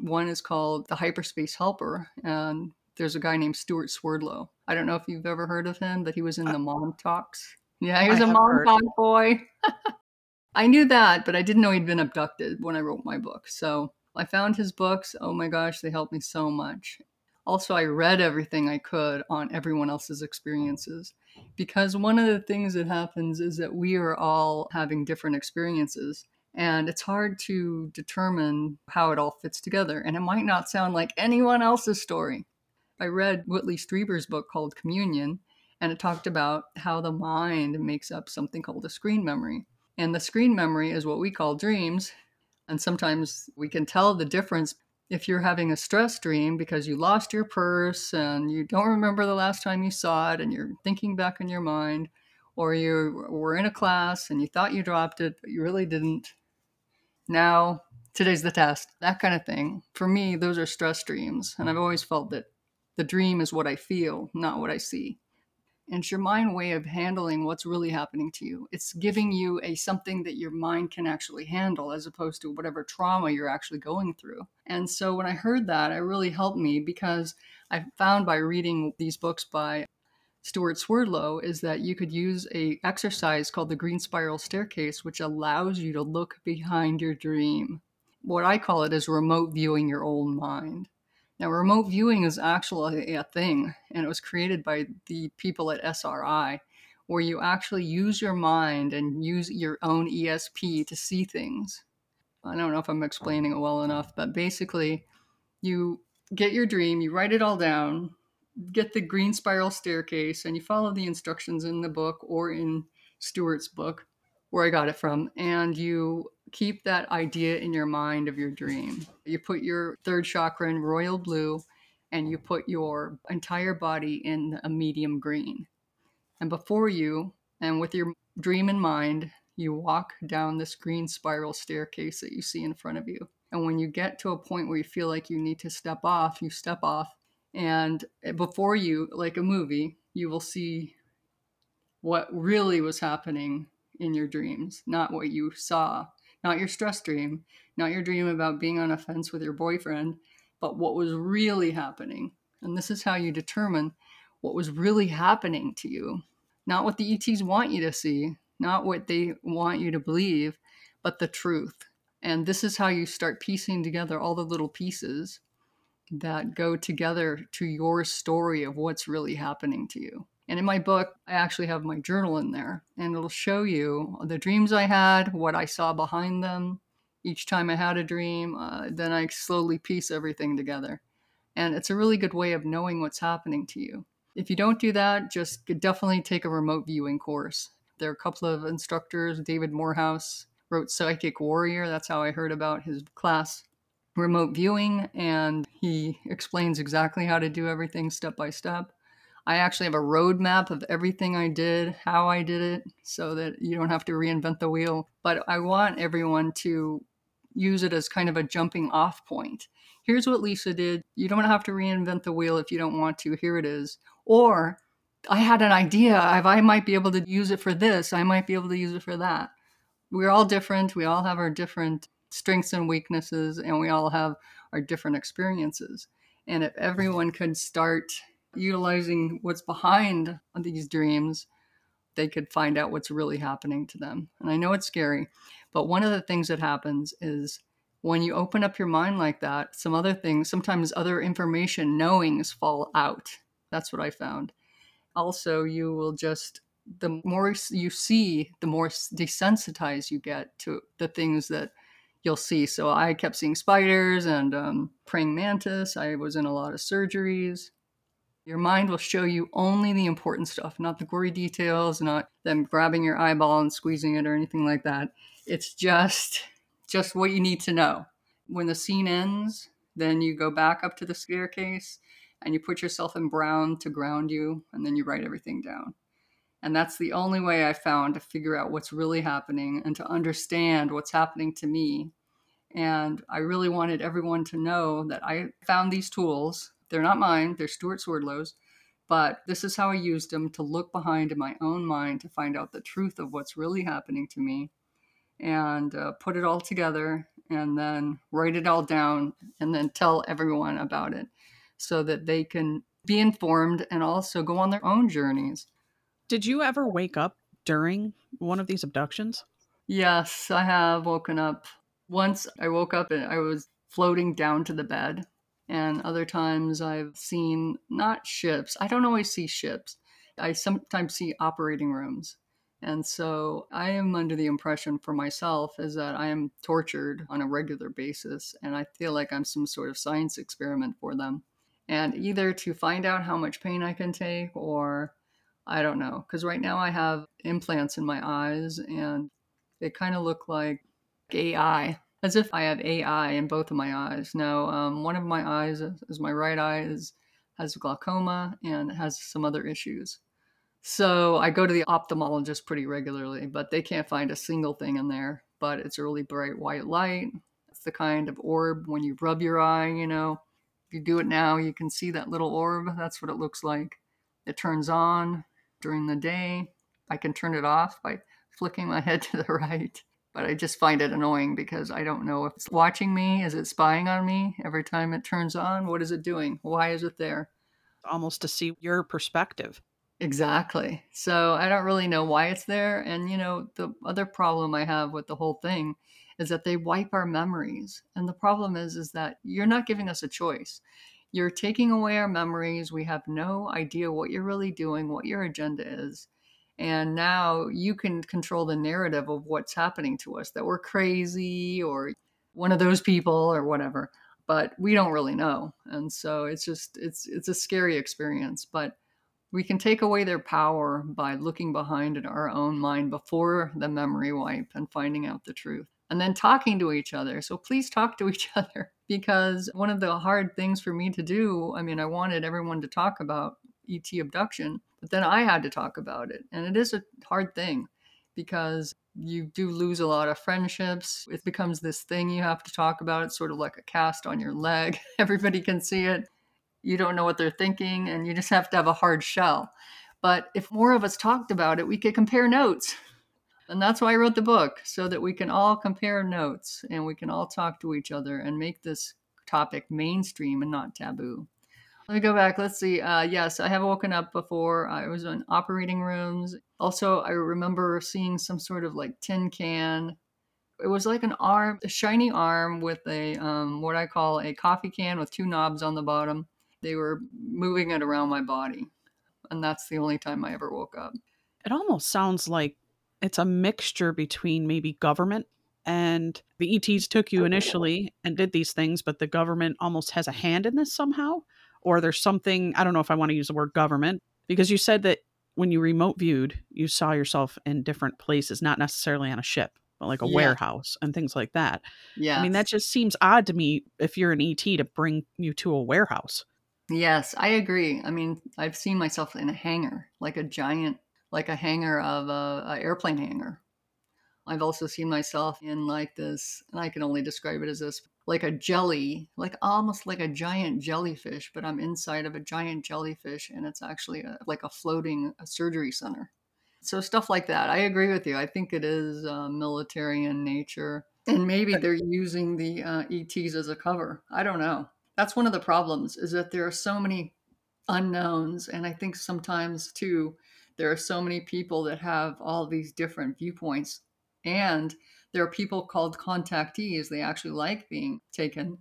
One is called The Hyperspace Helper, and there's a guy named Stewart Swerdlow. I don't know if you've ever heard of him, but he was in the Montauks. Yeah, he was I a Montauk boy. I knew that, but I didn't know he'd been abducted when I wrote my book. So I found his books. Oh my gosh, they helped me so much. Also, I read everything I could on everyone else's experiences because one of the things that happens is that we are all having different experiences and it's hard to determine how it all fits together. And it might not sound like anyone else's story. I read Whitley Strieber's book called Communion, and it talked about how the mind makes up something called a screen memory. And the screen memory is what we call dreams, and sometimes we can tell the difference if you're having a stress dream because you lost your purse and you don't remember the last time you saw it and you're thinking back in your mind, or you were in a class and you thought you dropped it, but you really didn't. Now, today's the test, that kind of thing. For me, those are stress dreams. And I've always felt that the dream is what I feel, not what I see. And it's your mind way of handling what's really happening to you. It's giving you a something that your mind can actually handle as opposed to whatever trauma you're actually going through. And so when I heard that, it really helped me because I found by reading these books by Stewart Swerdlow is that you could use a exercise called the green spiral staircase which allows you to look behind your dream. What I call it is remote viewing your own mind. Now, remote viewing is actually a thing, and it was created by the people at SRI, where you actually use your mind and use your own ESP to see things. I don't know if I'm explaining it well enough, but basically, you get your dream, you write it all down, get the green spiral staircase and you follow the instructions in the book or in Stewart's book, where I got it from, and you keep that idea in your mind of your dream. You put your third chakra in royal blue and you put your entire body in a medium green. And before you, and with your dream in mind, you walk down this green spiral staircase that you see in front of you. And when you get to a point where you feel like you need to step off, you step off. And eh, before you, like a movie, you will see what really was happening in your dreams, not what you saw, not your stress dream, not your dream about being on a fence with your boyfriend, but what was really happening. And this is how you determine what was really happening to you. Not what the ETs want you to see, not what they want you to believe, but the truth. And this is how you start piecing together all the little pieces that go together to your story of what's really happening to you. And in my book, I actually have my journal in there, and it'll show you the dreams I had, what I saw behind them. Each time I had a dream, uh, then I slowly piece everything together. And it's a really good way of knowing what's happening to you. If you don't do that, just definitely take a remote viewing course. There are a couple of instructors. David Morehouse wrote Psychic Warrior. That's how I heard about his class, remote viewing, and he explains exactly how to do everything step by step. I actually have a roadmap of everything I did, how I did it, so that you don't have to reinvent the wheel. But I want everyone to use it as kind of a jumping off point. Here's what Lisa did. You don't have to reinvent the wheel if you don't want to. Here it is. Or I had an idea. I might be able to use it for this, I might be able to use it for that. We're all different. We all have our different strengths and weaknesses, and we all have our different experiences. And if everyone could start utilizing what's behind these dreams, they could find out what's really happening to them. And I know it's scary, but one of the things that happens is when you open up your mind like that, some other things, sometimes other information, knowings fall out. That's what I found also you will just the more you see the more desensitized you get to the things that you'll see. So i kept seeing spiders and um, praying mantis. I was in a lot of surgeries. Your mind will show you only the important stuff not the gory details not them grabbing your eyeball and squeezing it or anything like that. It's just just what you need to know. When the scene ends then you go back up to the staircase and you put yourself in brown to ground you, and then you write everything down. And that's the only way I found to figure out what's really happening and to understand what's happening to me. And I really wanted everyone to know that I found these tools. They're not mine, they're Stewart Swerdlow's, but this is how I used them to look behind in my own mind to find out the truth of what's really happening to me and uh, put it all together and then write it all down and then tell everyone about it so that they can be informed and also go on their own journeys. Did you ever wake up during one of these abductions? Yes, I have woken up. Once I woke up and I was floating down to the bed. And other times I've seen not ships. I don't always see ships. I sometimes see operating rooms. And so I am under the impression for myself is that I am tortured on a regular basis. And I feel like I'm some sort of science experiment for them and either to find out how much pain I can take or I don't know. Because right now I have implants in my eyes and they kind of look like AI, as if I have AI in both of my eyes. Now, um, one of my eyes is my right eye is has glaucoma and has some other issues. So I go to the ophthalmologist pretty regularly, but they can't find a single thing in there. But it's a really bright white light. It's the kind of orb when you rub your eye, you know, if you do it now, you can see that little orb. That's what it looks like. It turns on during the day. I can turn it off by flicking my head to the right. But I just find it annoying because I don't know if it's watching me. Is it spying on me every time it turns on? What is it doing? Why is it there? Almost to see your perspective. Exactly. So I don't really know why it's there. And, you know, the other problem I have with the whole thing is that they wipe our memories. And the problem is is that you're not giving us a choice. You're taking away our memories. We have no idea what you're really doing, what your agenda is. And now you can control the narrative of what's happening to us that we're crazy or one of those people or whatever. but we don't really know. And so it's just it's it's a scary experience, but we can take away their power by looking behind in our own mind before the memory wipe and finding out the truth. And then talking to each other. So please talk to each other because one of the hard things for me to do, I mean, I wanted everyone to talk about ET abduction, but then I had to talk about it. And it is a hard thing because you do lose a lot of friendships. It becomes this thing you have to talk about. It's sort of like a cast on your leg. Everybody can see it you don't know what they're thinking and you just have to have a hard shell. But if more of us talked about it, we could compare notes. And that's why I wrote the book, so that we can all compare notes and we can all talk to each other and make this topic mainstream and not taboo. Let me go back. Let's see. Uh, yes, I have woken up before. I was in operating rooms. Also, I remember seeing some sort of like tin can. It was like an arm, a shiny arm with a um, what I call a coffee can with two knobs on the bottom they were moving it around my body. And that's the only time I ever woke up. It almost sounds like it's a mixture between maybe government and the ETs took you initially and did these things, but the government almost has a hand in this somehow. Or there's something, I don't know if I want to use the word government, because you said that when you remote viewed, you saw yourself in different places, not necessarily on a ship, but like a yeah. warehouse and things like that. Yeah. I mean, that just seems odd to me if you're an ET to bring you to a warehouse. Yes, I agree. I mean, I've seen myself in a hangar, like a giant, like a hangar of a, a, airplane hangar. I've also seen myself in like this, and I can only describe it as this, like a jelly, like almost like a giant jellyfish, but I'm inside of a giant jellyfish, and it's actually a, like a floating a surgery center. So stuff like that. I agree with you. I think it is uh, military in nature, and maybe they're using the uh, ETs as a cover. I don't know that's one of the problems is that there are so many unknowns and i think sometimes too there are so many people that have all these different viewpoints and there are people called contactees they actually like being taken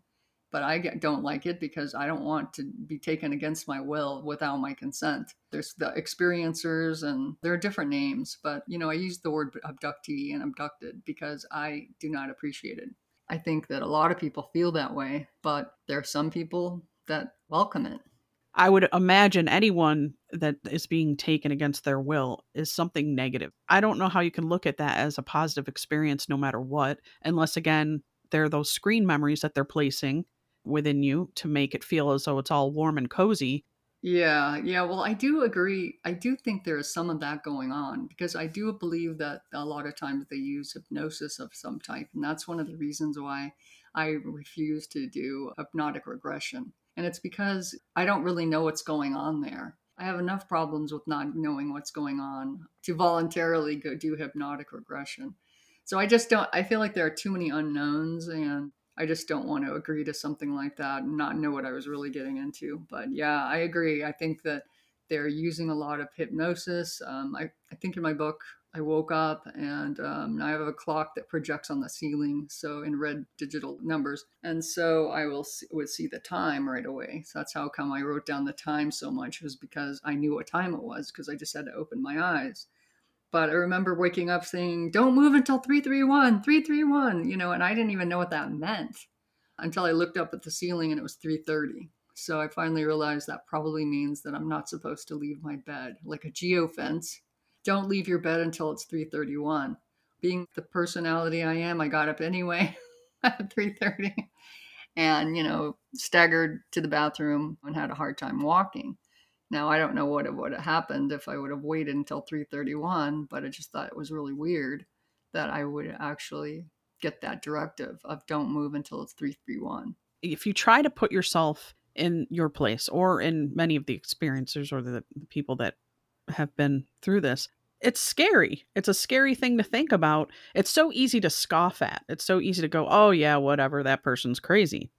but i don't like it because i don't want to be taken against my will without my consent there's the experiencers and there are different names but you know i use the word abductee and abducted because i do not appreciate it I think that a lot of people feel that way, but there are some people that welcome it. I would imagine anyone that is being taken against their will is something negative. I don't know how you can look at that as a positive experience no matter what, unless again, there are those screen memories that they're placing within you to make it feel as though it's all warm and cozy. Yeah, yeah. Well, I do agree. I do think there is some of that going on because I do believe that a lot of times they use hypnosis of some type. And that's one of the reasons why I refuse to do hypnotic regression. And it's because I don't really know what's going on there. I have enough problems with not knowing what's going on to voluntarily go do hypnotic regression. So I just don't, I feel like there are too many unknowns and I just don't want to agree to something like that and not know what I was really getting into. But yeah, I agree. I think that they're using a lot of hypnosis. Um, I, I think in my book, I woke up and um, I have a clock that projects on the ceiling, so in red digital numbers, and so I will see, would see the time right away. So that's how come I wrote down the time so much was because I knew what time it was because I just had to open my eyes. But I remember waking up saying, don't move until 331, 331, you know, and I didn't even know what that meant until I looked up at the ceiling and it was 330. So I finally realized that probably means that I'm not supposed to leave my bed, like a geofence. Don't leave your bed until it's 331. Being the personality I am, I got up anyway at 330 and, you know, staggered to the bathroom and had a hard time walking. Now I don't know what would have happened if I would have waited until 331, but I just thought it was really weird that I would actually get that directive of don't move until it's 331. If you try to put yourself in your place or in many of the experiencers or the, the people that have been through this, it's scary. It's a scary thing to think about. It's so easy to scoff at. It's so easy to go, "Oh yeah, whatever, that person's crazy."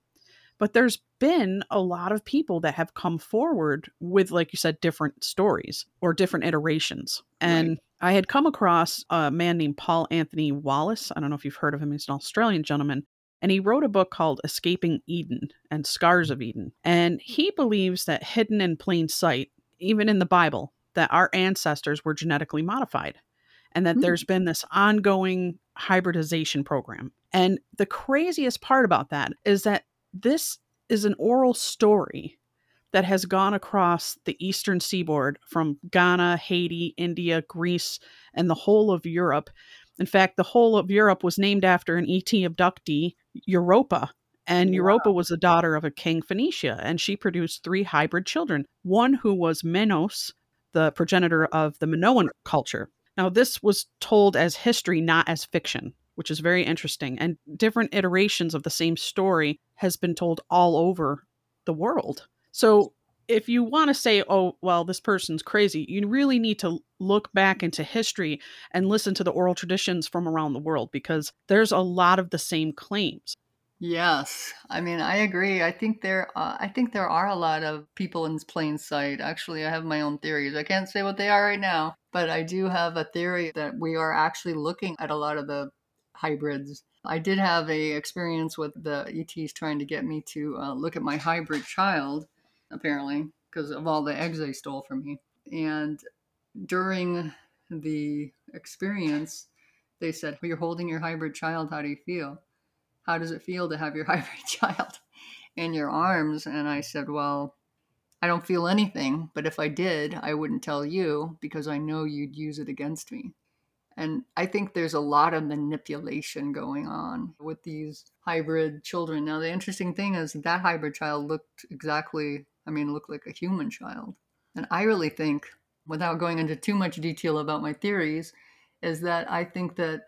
But there's been a lot of people that have come forward with, like you said, different stories or different iterations. And right. I had come across a man named Paul Anthony Wallis. I don't know if you've heard of him. He's an Australian gentleman. And he wrote a book called Escaping Eden and Scars of Eden. And he believes that hidden in plain sight, even in the Bible, that our ancestors were genetically modified and that mm. there's been this ongoing hybridization program. And the craziest part about that is that this is an oral story that has gone across the eastern seaboard from Ghana, Haiti, India, Greece, and the whole of Europe. In fact, the whole of Europe was named after an ET abductee, Europa. And Europa was the daughter of a king Phoenicia, and she produced three hybrid children. One who was Minos, the progenitor of the Minoan culture. Now, this was told as history, not as fiction, which is very interesting. And different iterations of the same story has been told all over the world. So if you want to say, oh, well, this person's crazy, you really need to look back into history and listen to the oral traditions from around the world because there's a lot of the same claims. Yes, I mean I agree. I think there, uh, I think there are a lot of people in plain sight. Actually, I have my own theories. I can't say what they are right now, but I do have a theory that we are actually looking at a lot of the hybrids. I did have a experience with the ETs trying to get me to uh, look at my hybrid child, apparently because of all the eggs they stole from me. And during the experience, they said, well, "You're holding your hybrid child. How do you feel?" How does it feel to have your hybrid child in your arms? And I said, well, I don't feel anything, but if I did, I wouldn't tell you because I know you'd use it against me. And I think there's a lot of manipulation going on with these hybrid children. Now, the interesting thing is that hybrid child looked exactly, I mean, looked like a human child. And I really think, without going into too much detail about my theories, is that I think that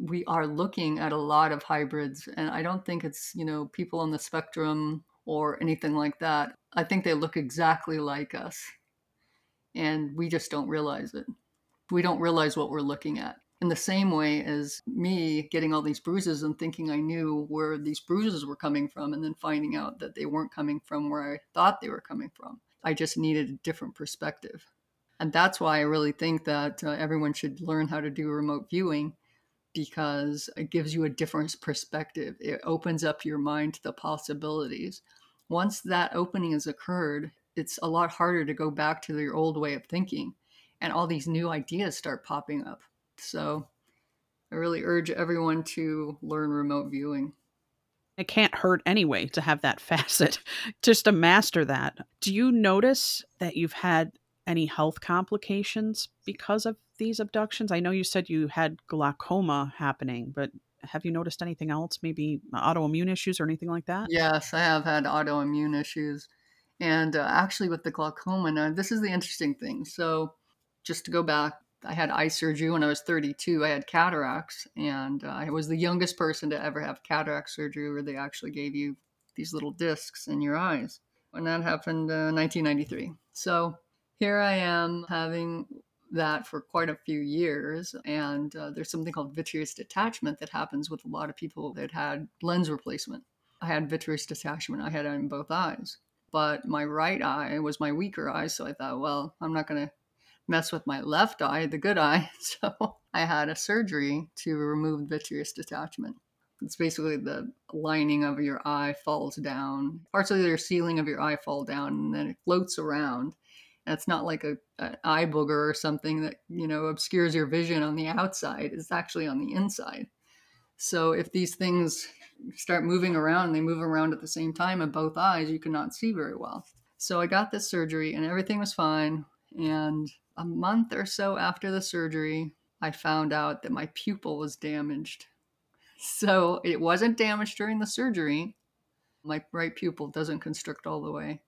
we are looking at a lot of hybrids and i don't think it's you know people on the spectrum or anything like that. I think they look exactly like us and we just don't realize it. We don't realize what we're looking at. In the same way as me getting all these bruises and thinking i knew where these bruises were coming from and then finding out that they weren't coming from where i thought they were coming from i just needed a different perspective. And that's why i really think that uh, everyone should learn how to do remote viewing because it gives you a different perspective. It opens up your mind to the possibilities. Once that opening has occurred, it's a lot harder to go back to your old way of thinking and all these new ideas start popping up. So I really urge everyone to learn remote viewing. It can't hurt anyway to have that facet, just to master that. Do you notice that you've had any health complications because of these abductions? I know you said you had glaucoma happening, but have you noticed anything else? Maybe autoimmune issues or anything like that? Yes, I have had autoimmune issues. And uh, actually, with the glaucoma, now this is the interesting thing. So, just to go back, I had eye surgery when I was 32. I had cataracts, and uh, I was the youngest person to ever have cataract surgery where they actually gave you these little discs in your eyes. And that happened uh, 1993. So, here I am having that for quite a few years. And uh, there's something called vitreous detachment that happens with a lot of people that had lens replacement. I had vitreous detachment, I had it in both eyes. But my right eye was my weaker eye. So I thought, well, I'm not going to mess with my left eye, the good eye. So I had a surgery to remove vitreous detachment. It's basically the lining of your eye falls down. Parts of your ceiling of your eye fall down and then it floats around it's not like a an eye booger or something that you know obscures your vision on the outside. It's actually on the inside. So if these things start moving around, and they move around at the same time in both eyes, you cannot see very well. So I got this surgery and everything was fine. And a month or so after the surgery, I found out that my pupil was damaged. So it wasn't damaged during the surgery. My right pupil doesn't constrict all the way.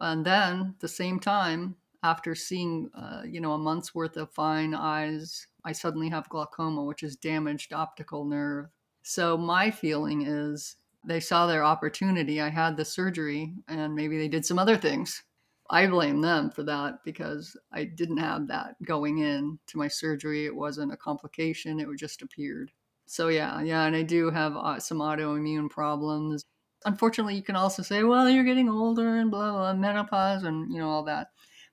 And then, the same time, after seeing, uh, you know, a month's worth of fine eyes, I suddenly have glaucoma, which is damaged optical nerve. So my feeling is they saw their opportunity. I had the surgery, and maybe they did some other things. I blame them for that because I didn't have that going in to my surgery. It wasn't a complication; it just appeared. So yeah, yeah, and I do have uh, some autoimmune problems unfortunately, you can also say, well, you're getting older and blah, blah, menopause and, you know, all that.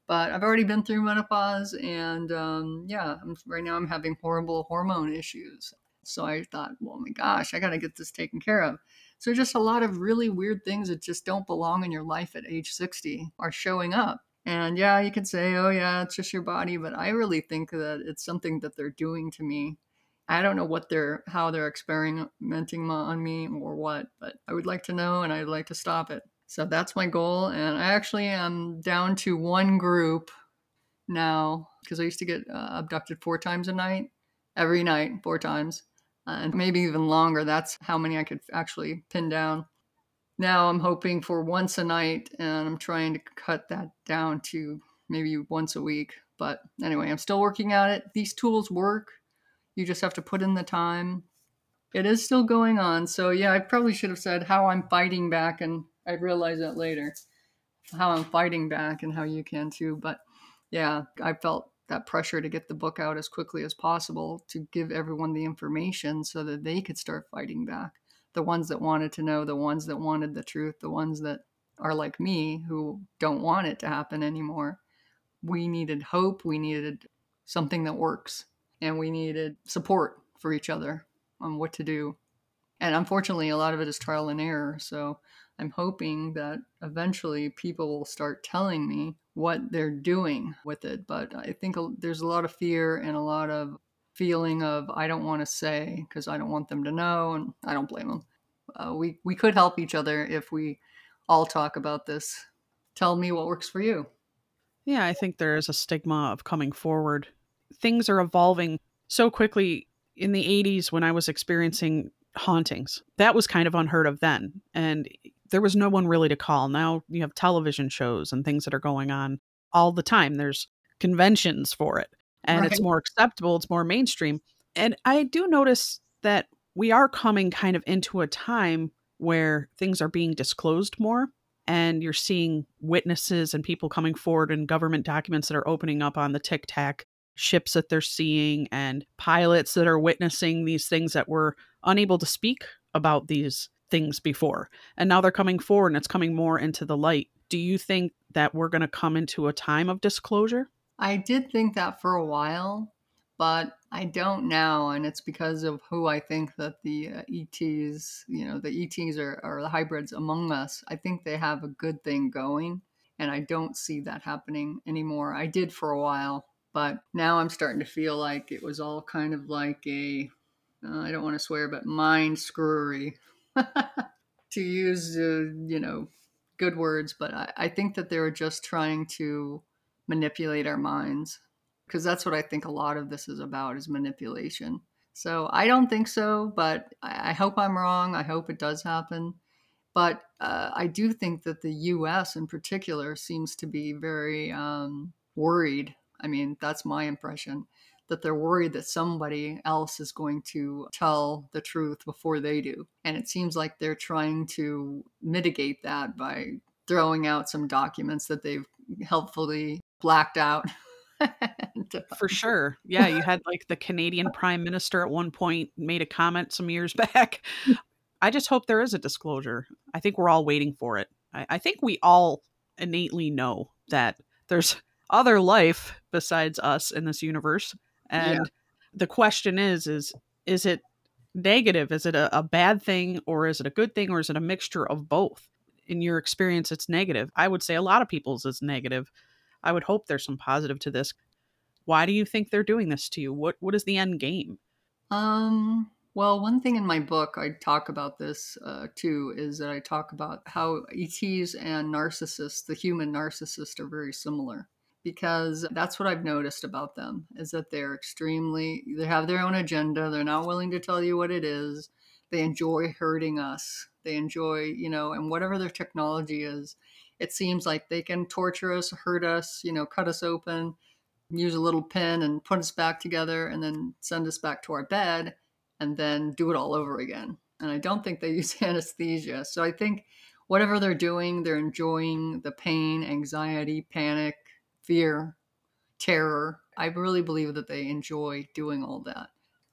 But I've already been through menopause and um, yeah, I'm, right now I'm having horrible hormone issues. So I thought, well, my gosh, I got to get this taken care of. So just a lot of really weird things that just don't belong in your life at age 60 are showing up. And yeah, you can say, oh, yeah, it's just your body. But I really think that it's something that they're doing to me I don't know what they're how they're experimenting on me or what, but I would like to know and I'd like to stop it. So that's my goal. And I actually am down to one group now because I used to get uh, abducted four times a night, every night, four times, uh, and maybe even longer. That's how many I could actually pin down. Now I'm hoping for once a night, and I'm trying to cut that down to maybe once a week. But anyway, I'm still working at it. These tools work. You just have to put in the time. It is still going on. So, yeah, I probably should have said how I'm fighting back and I realized that later how I'm fighting back and how you can too. But yeah, I felt that pressure to get the book out as quickly as possible to give everyone the information so that they could start fighting back. The ones that wanted to know, the ones that wanted the truth, the ones that are like me who don't want it to happen anymore. We needed hope, we needed something that works, and we needed support for each other on what to do. And unfortunately, a lot of it is trial and error. So I'm hoping that eventually people will start telling me what they're doing with it. But I think there's a lot of fear and a lot of feeling of I don't want to say because I don't want them to know, and I don't blame them. Uh, we we could help each other if we all talk about this. Tell me what works for you. Yeah, I think there is a stigma of coming forward. Things are evolving so quickly. In the 80s, when I was experiencing hauntings, that was kind of unheard of then. And there was no one really to call. Now you have television shows and things that are going on all the time. There's conventions for it and right. it's more acceptable, it's more mainstream. And I do notice that we are coming kind of into a time where things are being disclosed more and you're seeing witnesses and people coming forward and government documents that are opening up on the tic tac ships that they're seeing and pilots that are witnessing these things that were unable to speak about these things before. And now they're coming forward and it's coming more into the light. Do you think that we're going to come into a time of disclosure? I did think that for a while, but I don't now. And it's because of who I think that the uh, ETs, you know, the ETs are, are the hybrids among us. I think they have a good thing going. And I don't see that happening anymore. I did for a while, but now I'm starting to feel like it was all kind of like a uh, I don't want to swear, but mind screwery to use, uh, you know, good words, but I, I think that they were just trying to manipulate our minds because that's what I think a lot of this is about is manipulation. So I don't think so, but I, I hope I'm wrong. I hope it does happen. But uh, I do think that the U.S. in particular seems to be very um, worried. I mean, that's my impression that they're worried that somebody else is going to tell the truth before they do. And it seems like they're trying to mitigate that by throwing out some documents that they've helpfully blacked out. Uh, for sure. Yeah, you had like the Canadian Prime Minister at one point made a comment some years back. I just hope there is a disclosure. I think we're all waiting for it. I, I think we all innately know that there's other life besides us in this universe. And yeah. the question is is is it negative? Is it a, a bad thing or is it a good thing or is it a mixture of both? In your experience it's negative. I would say a lot of people's is negative. I would hope there's some positive to this. Why do you think they're doing this to you? What what is the end game? Um well one thing in my book i talk about this uh, too is that i talk about how ets and narcissists the human narcissist are very similar because that's what I've noticed about them is that they're extremely they have their own agenda. They're not willing to tell you what it is. They enjoy hurting us. They enjoy, you know, and whatever their technology is, it seems like they can torture us, hurt us, you know, cut us open, use a little pin and put us back together and then send us back to our bed and then do it all over again. And I don't think they use anesthesia. So I think whatever they're doing, they're enjoying the pain, anxiety, panic, fear, terror. I really believe that they enjoy doing all that.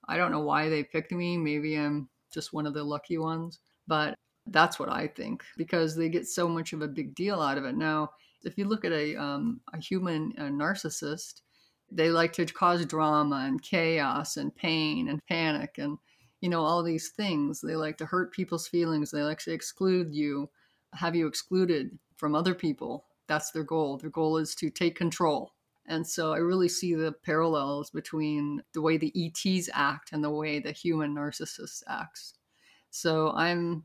I don't know why they picked me. Maybe I'm just one of the lucky ones, but that's what I think because they get so much of a big deal out of it. Now, if you look at a, um, a human a narcissist, they like to cause drama and chaos and pain and panic and you know all these things. They like to hurt people's feelings. They like to exclude you, have you excluded from other people that's their goal. Their goal is to take control. And so I really see the parallels between the way the ETs act and the way the human narcissist acts. So I'm,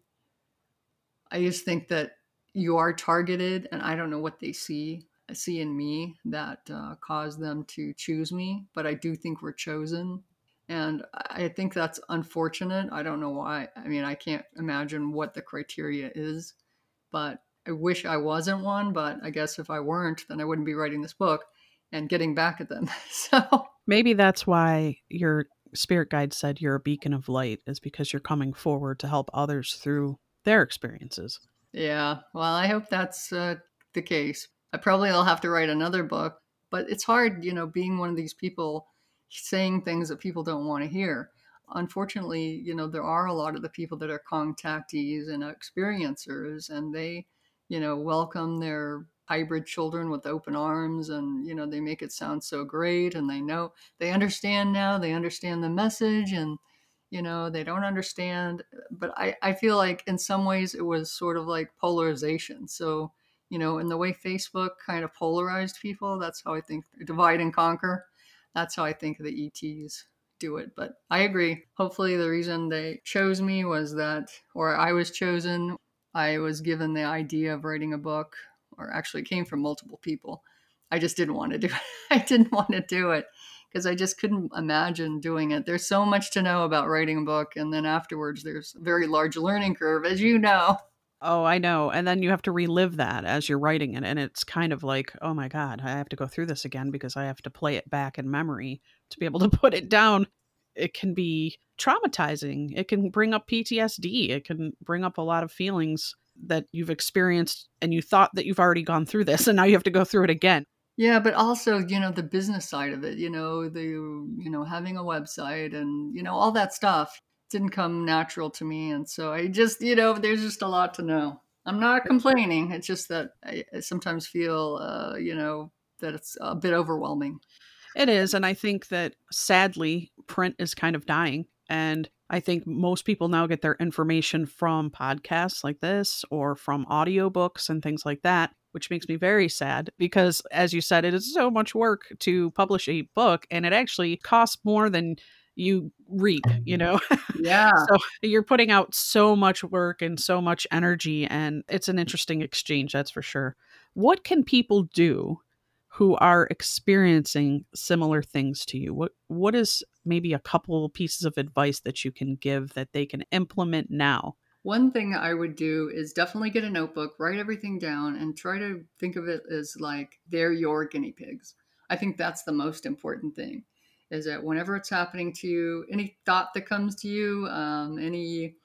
I just think that you are targeted, and I don't know what they see I see in me that uh, cause them to choose me, but I do think we're chosen. And I think that's unfortunate. I don't know why. I mean, I can't imagine what the criteria is, but I wish I wasn't one. But I guess if I weren't, then I wouldn't be writing this book and getting back at them. so maybe that's why your spirit guide said you're a beacon of light, is because you're coming forward to help others through their experiences. Yeah. Well, I hope that's uh, the case. I probably will have to write another book, but it's hard, you know, being one of these people saying things that people don't want to hear. Unfortunately, you know, there are a lot of the people that are contactees and experiencers, and they, you know, welcome their hybrid children with open arms and you know they make it sound so great and they know they understand now they understand the message and you know they don't understand but i i feel like in some ways it was sort of like polarization so you know, in the way Facebook kind of polarized people, that's how I think divide and conquer. That's how I think the ETs do it. But I agree. Hopefully, the reason they chose me was that, or I was chosen, I was given the idea of writing a book, or actually came from multiple people. I just didn't want to do it. I didn't want to do it because I just couldn't imagine doing it. There's so much to know about writing a book, and then afterwards, there's a very large learning curve, as you know. Oh, I know. And then you have to relive that as you're writing it. And it's kind of like, oh my God, I have to go through this again because I have to play it back in memory to be able to put it down. It can be traumatizing. It can bring up PTSD. It can bring up a lot of feelings that you've experienced and you thought that you've already gone through this and now you have to go through it again. Yeah, but also, you know, the business side of it, you know, the you know, having a website and, you know, all that stuff didn't come natural to me. And so I just, you know, there's just a lot to know. I'm not complaining. It's just that I, sometimes feel, uh, you know, that it's a bit overwhelming. It is. And I think that sadly, print is kind of dying. And I think most people now get their information from podcasts like this or from audiobooks and things like that, which makes me very sad because, as you said, it is so much work to publish a book and it actually costs more than you reap, you know? Yeah. so you're putting out so much work and so much energy, and it's an interesting exchange, that's for sure. What can people do who are experiencing similar things to you? What what is maybe a couple pieces of advice that you can give that they can implement now? One thing I would do is definitely get a notebook, write everything down, and try to think of it as like they're your guinea pigs. I think that's the most important thing is that whenever it's happening to you, any thought that comes to you, um, any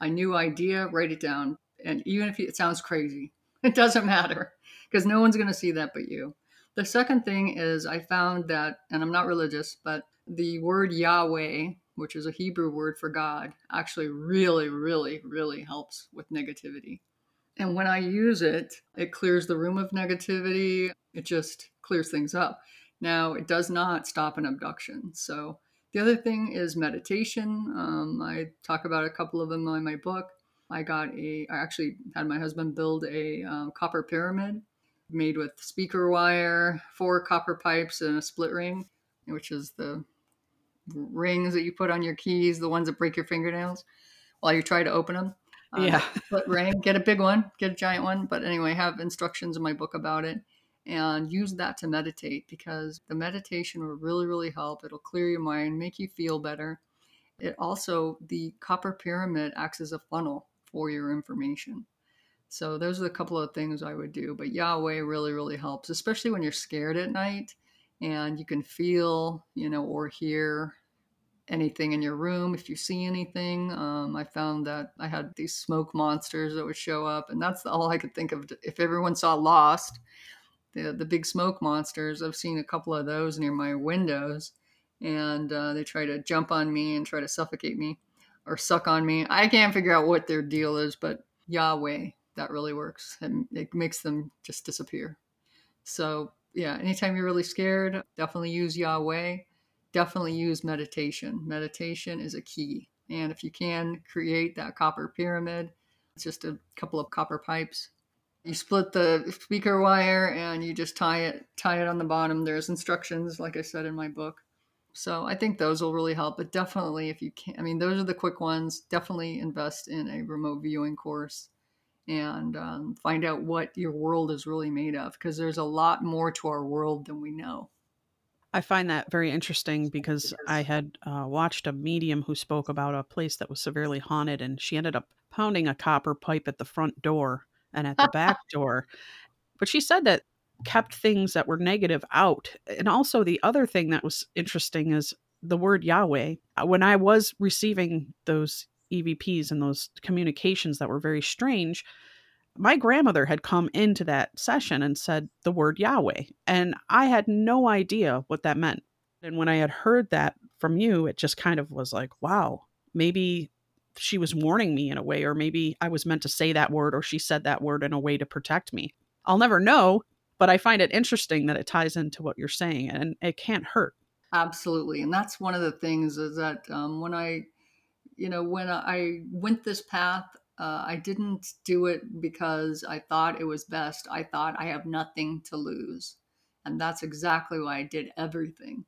a new idea, write it down. And even if it sounds crazy, it doesn't matter because no one's going to see that but you. The second thing is I found that, and I'm not religious, but the word Yahweh, which is a Hebrew word for God, actually really, really, really helps with negativity. And when I use it, it clears the room of negativity. It just clears things up. Now, it does not stop an abduction. So, the other thing is meditation. Um, I talk about a couple of them in my book. I got a, I actually had my husband build a um, copper pyramid made with speaker wire, four copper pipes, and a split ring, which is the rings that you put on your keys, the ones that break your fingernails while you try to open them. Um, yeah. split ring, get a big one, get a giant one. But anyway, I have instructions in my book about it and use that to meditate because the meditation will really, really help. It'll clear your mind, make you feel better. It also, the copper pyramid acts as a funnel for your information. So, those are a couple of things I would do. But Yahweh really, really helps, especially when you're scared at night and you can feel, you know, or hear anything in your room if you see anything. Um, I found that I had these smoke monsters that would show up, and that's all I could think of. If everyone saw Lost, the the big smoke monsters. I've seen a couple of those near my windows, and uh, they try to jump on me and try to suffocate me or suck on me. I can't figure out what their deal is, but Yahweh that really works and it makes them just disappear. So yeah, anytime you're really scared, definitely use Yahweh. Definitely use meditation. Meditation is a key. And if you can create that copper pyramid, it's just a couple of copper pipes You split the speaker wire and you just tie it tie it on the bottom. There's instructions, like I said in my book. So I think those will really help. But definitely, if you can, I mean, those are the quick ones. Definitely invest in a remote viewing course and um, find out what your world is really made of because there's a lot more to our world than we know. I find that very interesting because I had uh, watched a medium who spoke about a place that was severely haunted, and she ended up pounding a copper pipe at the front door and at the back door. But she said that kept things that were negative out. And also, the other thing that was interesting is the word Yahweh. Uh, when I was receiving those EVPs and those communications that were very strange, my grandmother had come into that session and said the word Yahweh. And I had no idea what that meant. And when I had heard that from you, it just kind of was like, wow, maybe she was warning me in a way, or maybe I was meant to say that word, or she said that word in a way to protect me. I'll never know, but I find it interesting that it ties into what you're saying and it can't hurt. Absolutely. And that's one of the things is that um, when I, you know, when I went this path, uh, I didn't do it because I thought it was best. I thought I have nothing to lose. And that's exactly why I did everything.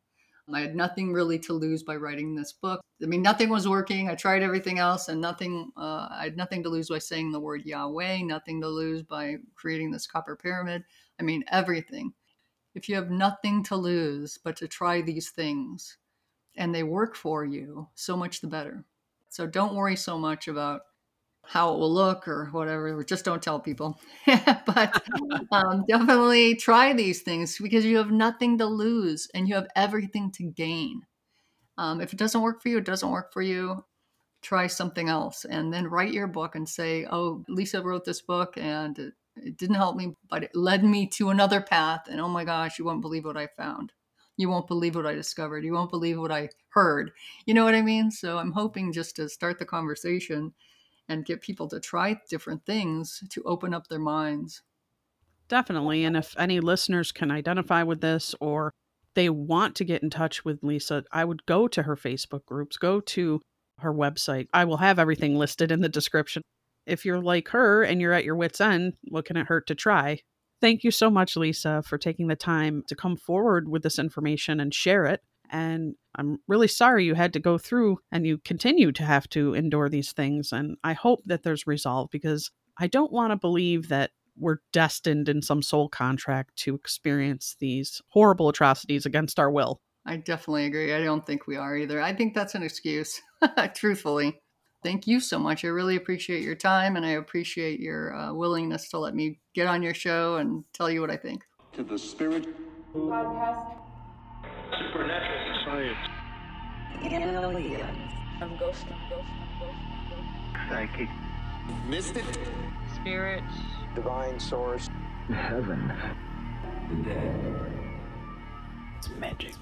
I had nothing really to lose by writing this book. I mean, nothing was working. I tried everything else, and nothing. Uh, I had nothing to lose by saying the word Yahweh. Nothing to lose by creating this copper pyramid. I mean, everything. If you have nothing to lose but to try these things, and they work for you, so much the better. So don't worry so much about how it will look or whatever. Just don't tell people. but um, definitely try these things because you have nothing to lose and you have everything to gain. Um, if it doesn't work for you, it doesn't work for you. Try something else and then write your book and say, Oh, Lisa wrote this book and it, it didn't help me, but it led me to another path. And oh my gosh, you won't believe what I found. You won't believe what I discovered. You won't believe what I heard. You know what I mean? So I'm hoping just to start the conversation and get people to try different things to open up their minds. Definitely. And if any listeners can identify with this or they want to get in touch with Lisa, I would go to her Facebook groups, go to her website. I will have everything listed in the description. If you're like her and you're at your wits' end, what can it hurt to try? Thank you so much, Lisa, for taking the time to come forward with this information and share it. And I'm really sorry you had to go through and you continue to have to endure these things. And I hope that there's resolve because I don't want to believe that we're destined in some soul contract to experience these horrible atrocities against our will. I definitely agree. I don't think we are either. I think that's an excuse, truthfully. Thank you so much. I really appreciate your time and I appreciate your uh, willingness to let me get on your show and tell you what I think. To the Spirit Podcast supernatural science. Aliens. I'm ghost, I'm ghost, I'm ghost, ghost. Psychic. Mystic. Spirit. Divine source. Heaven. The dead. It's magic.